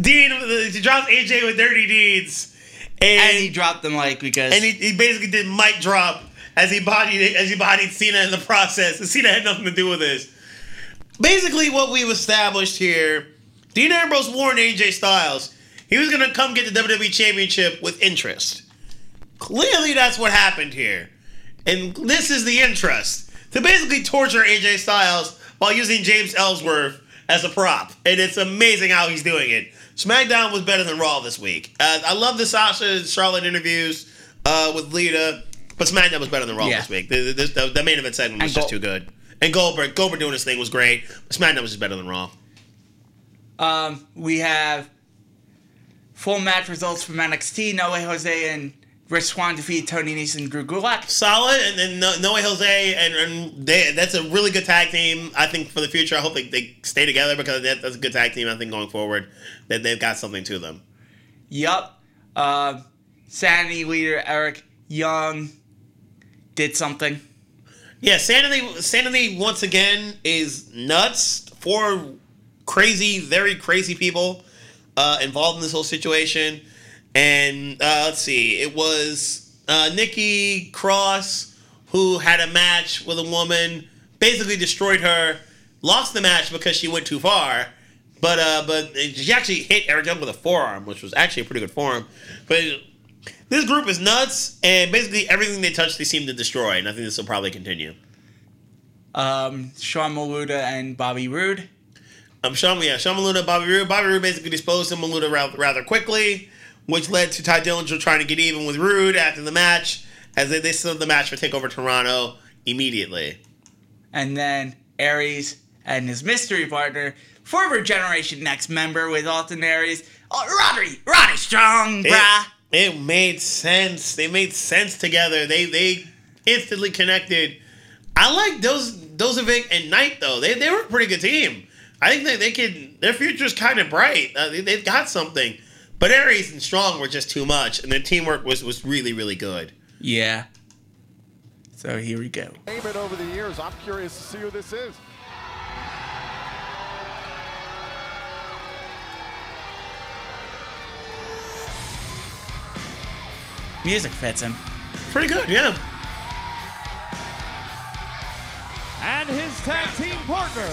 Dean, he drops AJ with dirty deeds. And he dropped them like because And he, he basically did mic drop as he bodied as he bodied Cena in the process. And Cena had nothing to do with this. Basically, what we've established here, Dean Ambrose warned AJ Styles he was gonna come get the WWE Championship with interest. Clearly, that's what happened here, and this is the interest to basically torture AJ Styles while using James Ellsworth as a prop, and it's amazing how he's doing it. SmackDown was better than Raw this week. Uh, I love the Sasha and Charlotte interviews uh, with Lita, but SmackDown was better than Raw Yeah. this week. The, the, the, the main event segment was And just too good. And Goldberg, Goldberg doing his thing was great, but SmackDown was just better than Raw. um we have full match results from NXT. No way Jose and Rich Swann defeated Tony Nese and Drew Gulak. solid, and then No- Noe Jose, and, and they, that's a really good tag team. I think for the future, I hope they, they stay together because that, that's a good tag team. I think going forward, that they've got something to them. Yup. Uh, Sanity leader Eric Young did something. Yeah, Sanity, Sanity once again is nuts. Four crazy, very crazy people uh, involved in this whole situation. And uh, let's see, it was uh, Nikki Cross who had a match with a woman, basically destroyed her, lost the match because she went too far. But uh, but she actually hit Eric Young with a forearm, which was actually a pretty good forearm. But this group is nuts, and basically everything they touch, they seem to destroy. And I think this will probably continue. Um, Sean Maluta and Bobby Roode. Um, Sean, yeah, Sean Maluta, Bobby Roode. Bobby Roode basically disposed of Maluta rather, rather quickly, which led to Tye Dillinger trying to get even with Roode after the match, as they, they set up the match for Takeover Toronto immediately. And then Aries and his mystery partner, former Generation Next member with Austin Aries, oh, Roddy, Roddy Strong, brah. It, it made sense. They made sense together. They they instantly connected. I like those Dozovic and Knight though. They they were a pretty good team. I think that they could. Their future's kind of bright. Uh, they, they've got something. But Aries and Strong were just too much, and the teamwork was was really really good. Yeah. So here we go. Name it over the years. I'm curious to see who this is. Music fits him. Pretty good, yeah. And his tag team partner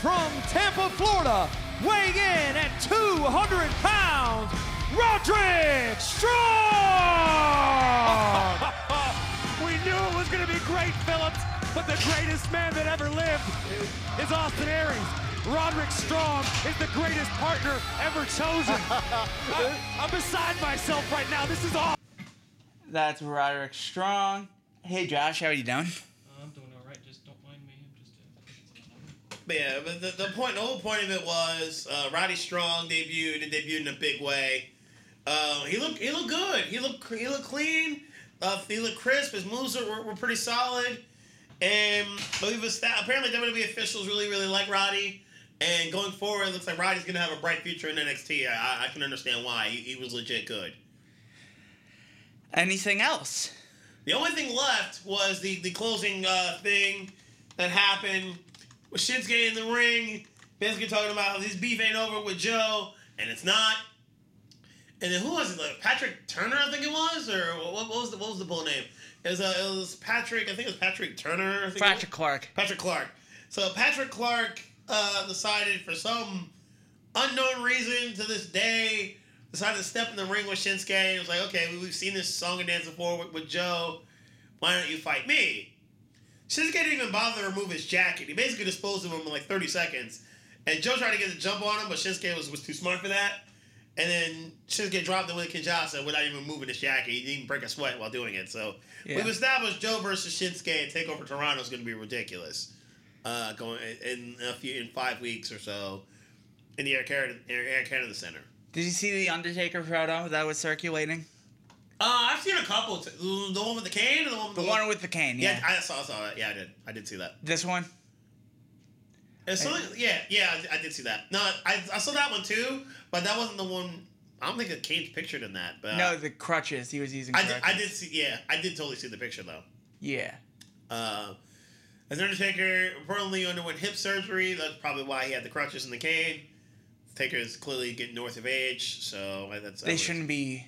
from Tampa, Florida, weighing in at 200 pounds, Roderick Strong! we knew it was going to be great, Phillips, but the greatest man that ever lived is Austin Aries. Roderick Strong is the greatest partner ever chosen. I, I'm beside myself right now. This is awesome. That's Roderick Strong. Hey Josh, how are you doing? Doing all right. Just don't mind me. I'm just. Uh, But yeah, but the, the point, the whole point of it was uh, Roddy Strong debuted and debuted in a big way. Uh, he looked, he looked good. He looked, he looked clean. Uh, he looked crisp. His moves were, were pretty solid. And but he was apparently WWE officials really, really like Roddy. And going forward, it looks like Roddy's gonna have a bright future in NXT. I, I can understand why. He, he was legit good. Anything else? The only thing left was the, the closing uh, thing that happened with Shinsuke in the ring, basically talking about his beef ain't over with Joe, and it's not. And then who was it? Like Patrick Turner, I think it was, or what, what was the what was the bull name? It was, uh, it was Patrick. I think it was Patrick Turner. I think. Patrick Clark. Patrick Clark. So Patrick Clark uh, decided for some unknown reason to this day decided to step in the ring with Shinsuke. And was like, okay, we've seen this song and dance before with, with Joe. Why don't you fight me? Shinsuke didn't even bother to remove his jacket. He basically disposed of him in like 30 seconds. And Joe tried to get the jump on him, but Shinsuke was, was too smart for that. And then Shinsuke dropped him with Kinshasa without even moving his jacket. He didn't even break a sweat while doing it. So Yeah. we've established Joe versus Shinsuke and Takeover Toronto is going to be ridiculous. Uh, going in a few in five weeks or so in the Air Canada, Air, Air Canada Center. Did you see the Undertaker photo that was circulating? Uh, I've seen a couple. T- the one with the cane or the one with The one with the cane, yeah. I saw, saw that. Yeah, I did. I did see that. This one? Something, yeah, yeah, I, I did see that. No, I, I saw that one too, but that wasn't the one. I don't think the cane's pictured in that. But no, the crutches. He was using I did, I did see. Yeah, I did totally see the picture though. Yeah. Uh, as Undertaker reportedly underwent hip surgery. That's probably why he had the crutches and the cane. Taker is clearly getting north of age, so that's. They shouldn't be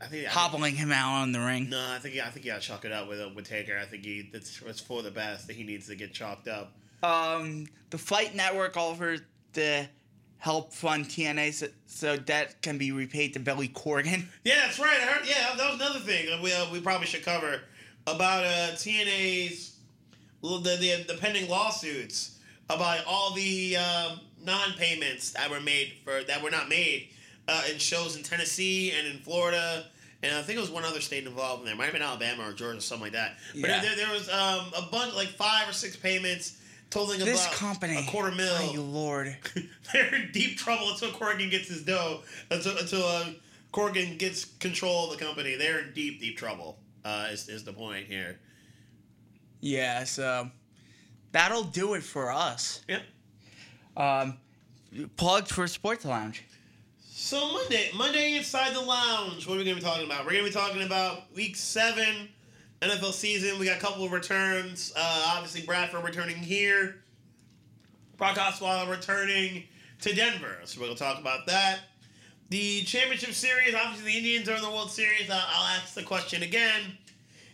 I think hobbling him out on the ring. No, I think I think you got to chalk it up with with Taker. I think he that's it's for the best that he needs to get chalked up. Um, the Fight Network offered to help fund TNA so, so debt can be repaid to Billy Corgan. Yeah, that's right. I heard. Yeah, that was another thing that we uh, we probably should cover about uh, TNA's the, the the pending lawsuits about all the um, non-payments that were made for that were not made uh, in shows in Tennessee and in Florida. And I think it was one other state involved in there. Might have been Alabama or Georgia, something like that. But Yeah. there, there was um, a bunch, like five or six payments totaling This about company, a quarter mil. my lord. They're in deep trouble until Corgan gets his dough. Until until uh, Corgan gets control of the company, they're in deep, deep trouble. Uh, is, is the point here? Yeah, so that'll do it for us. Yep. Um, plugged for Sports Lounge. So Monday, Monday inside the lounge. What are we to be talking about? We're to be talking about Week Seven NFL season. We got a couple of returns. Uh, obviously, Bradford returning here. Brock Osweiler returning to Denver. So we're to talk about that. The championship series. Obviously, the Indians are in the World Series. I'll, I'll ask the question again.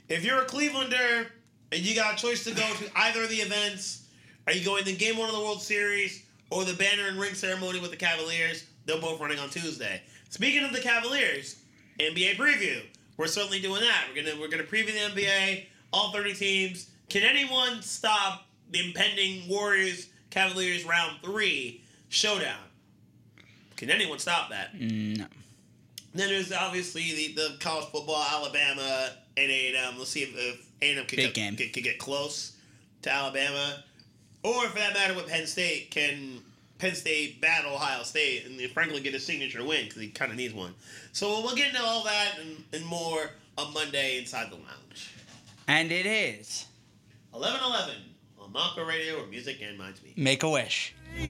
If you're a Clevelander and you got a choice to go to either of the events, are you going to Game One of the World Series or the banner and ring ceremony with the Cavaliers? They're both running on Tuesday. Speaking of the Cavaliers, NBA preview. We're certainly doing that. We're gonna we're gonna preview the NBA, all 30 teams. Can anyone stop the impending Warriors Cavaliers round three showdown? Can anyone stop that? No. Then there's obviously the, the college football, Alabama and A&M. Let's see if, if A&M could get. Could, could get close to Alabama, or for that matter, with Penn State, can Penn State battle Ohio State and frankly get a signature win because he kind of needs one. So we'll get into all that and, and more on Monday inside the lounge. And it is 11-11 on Mako Radio, where music and minds meet. Make a Wish.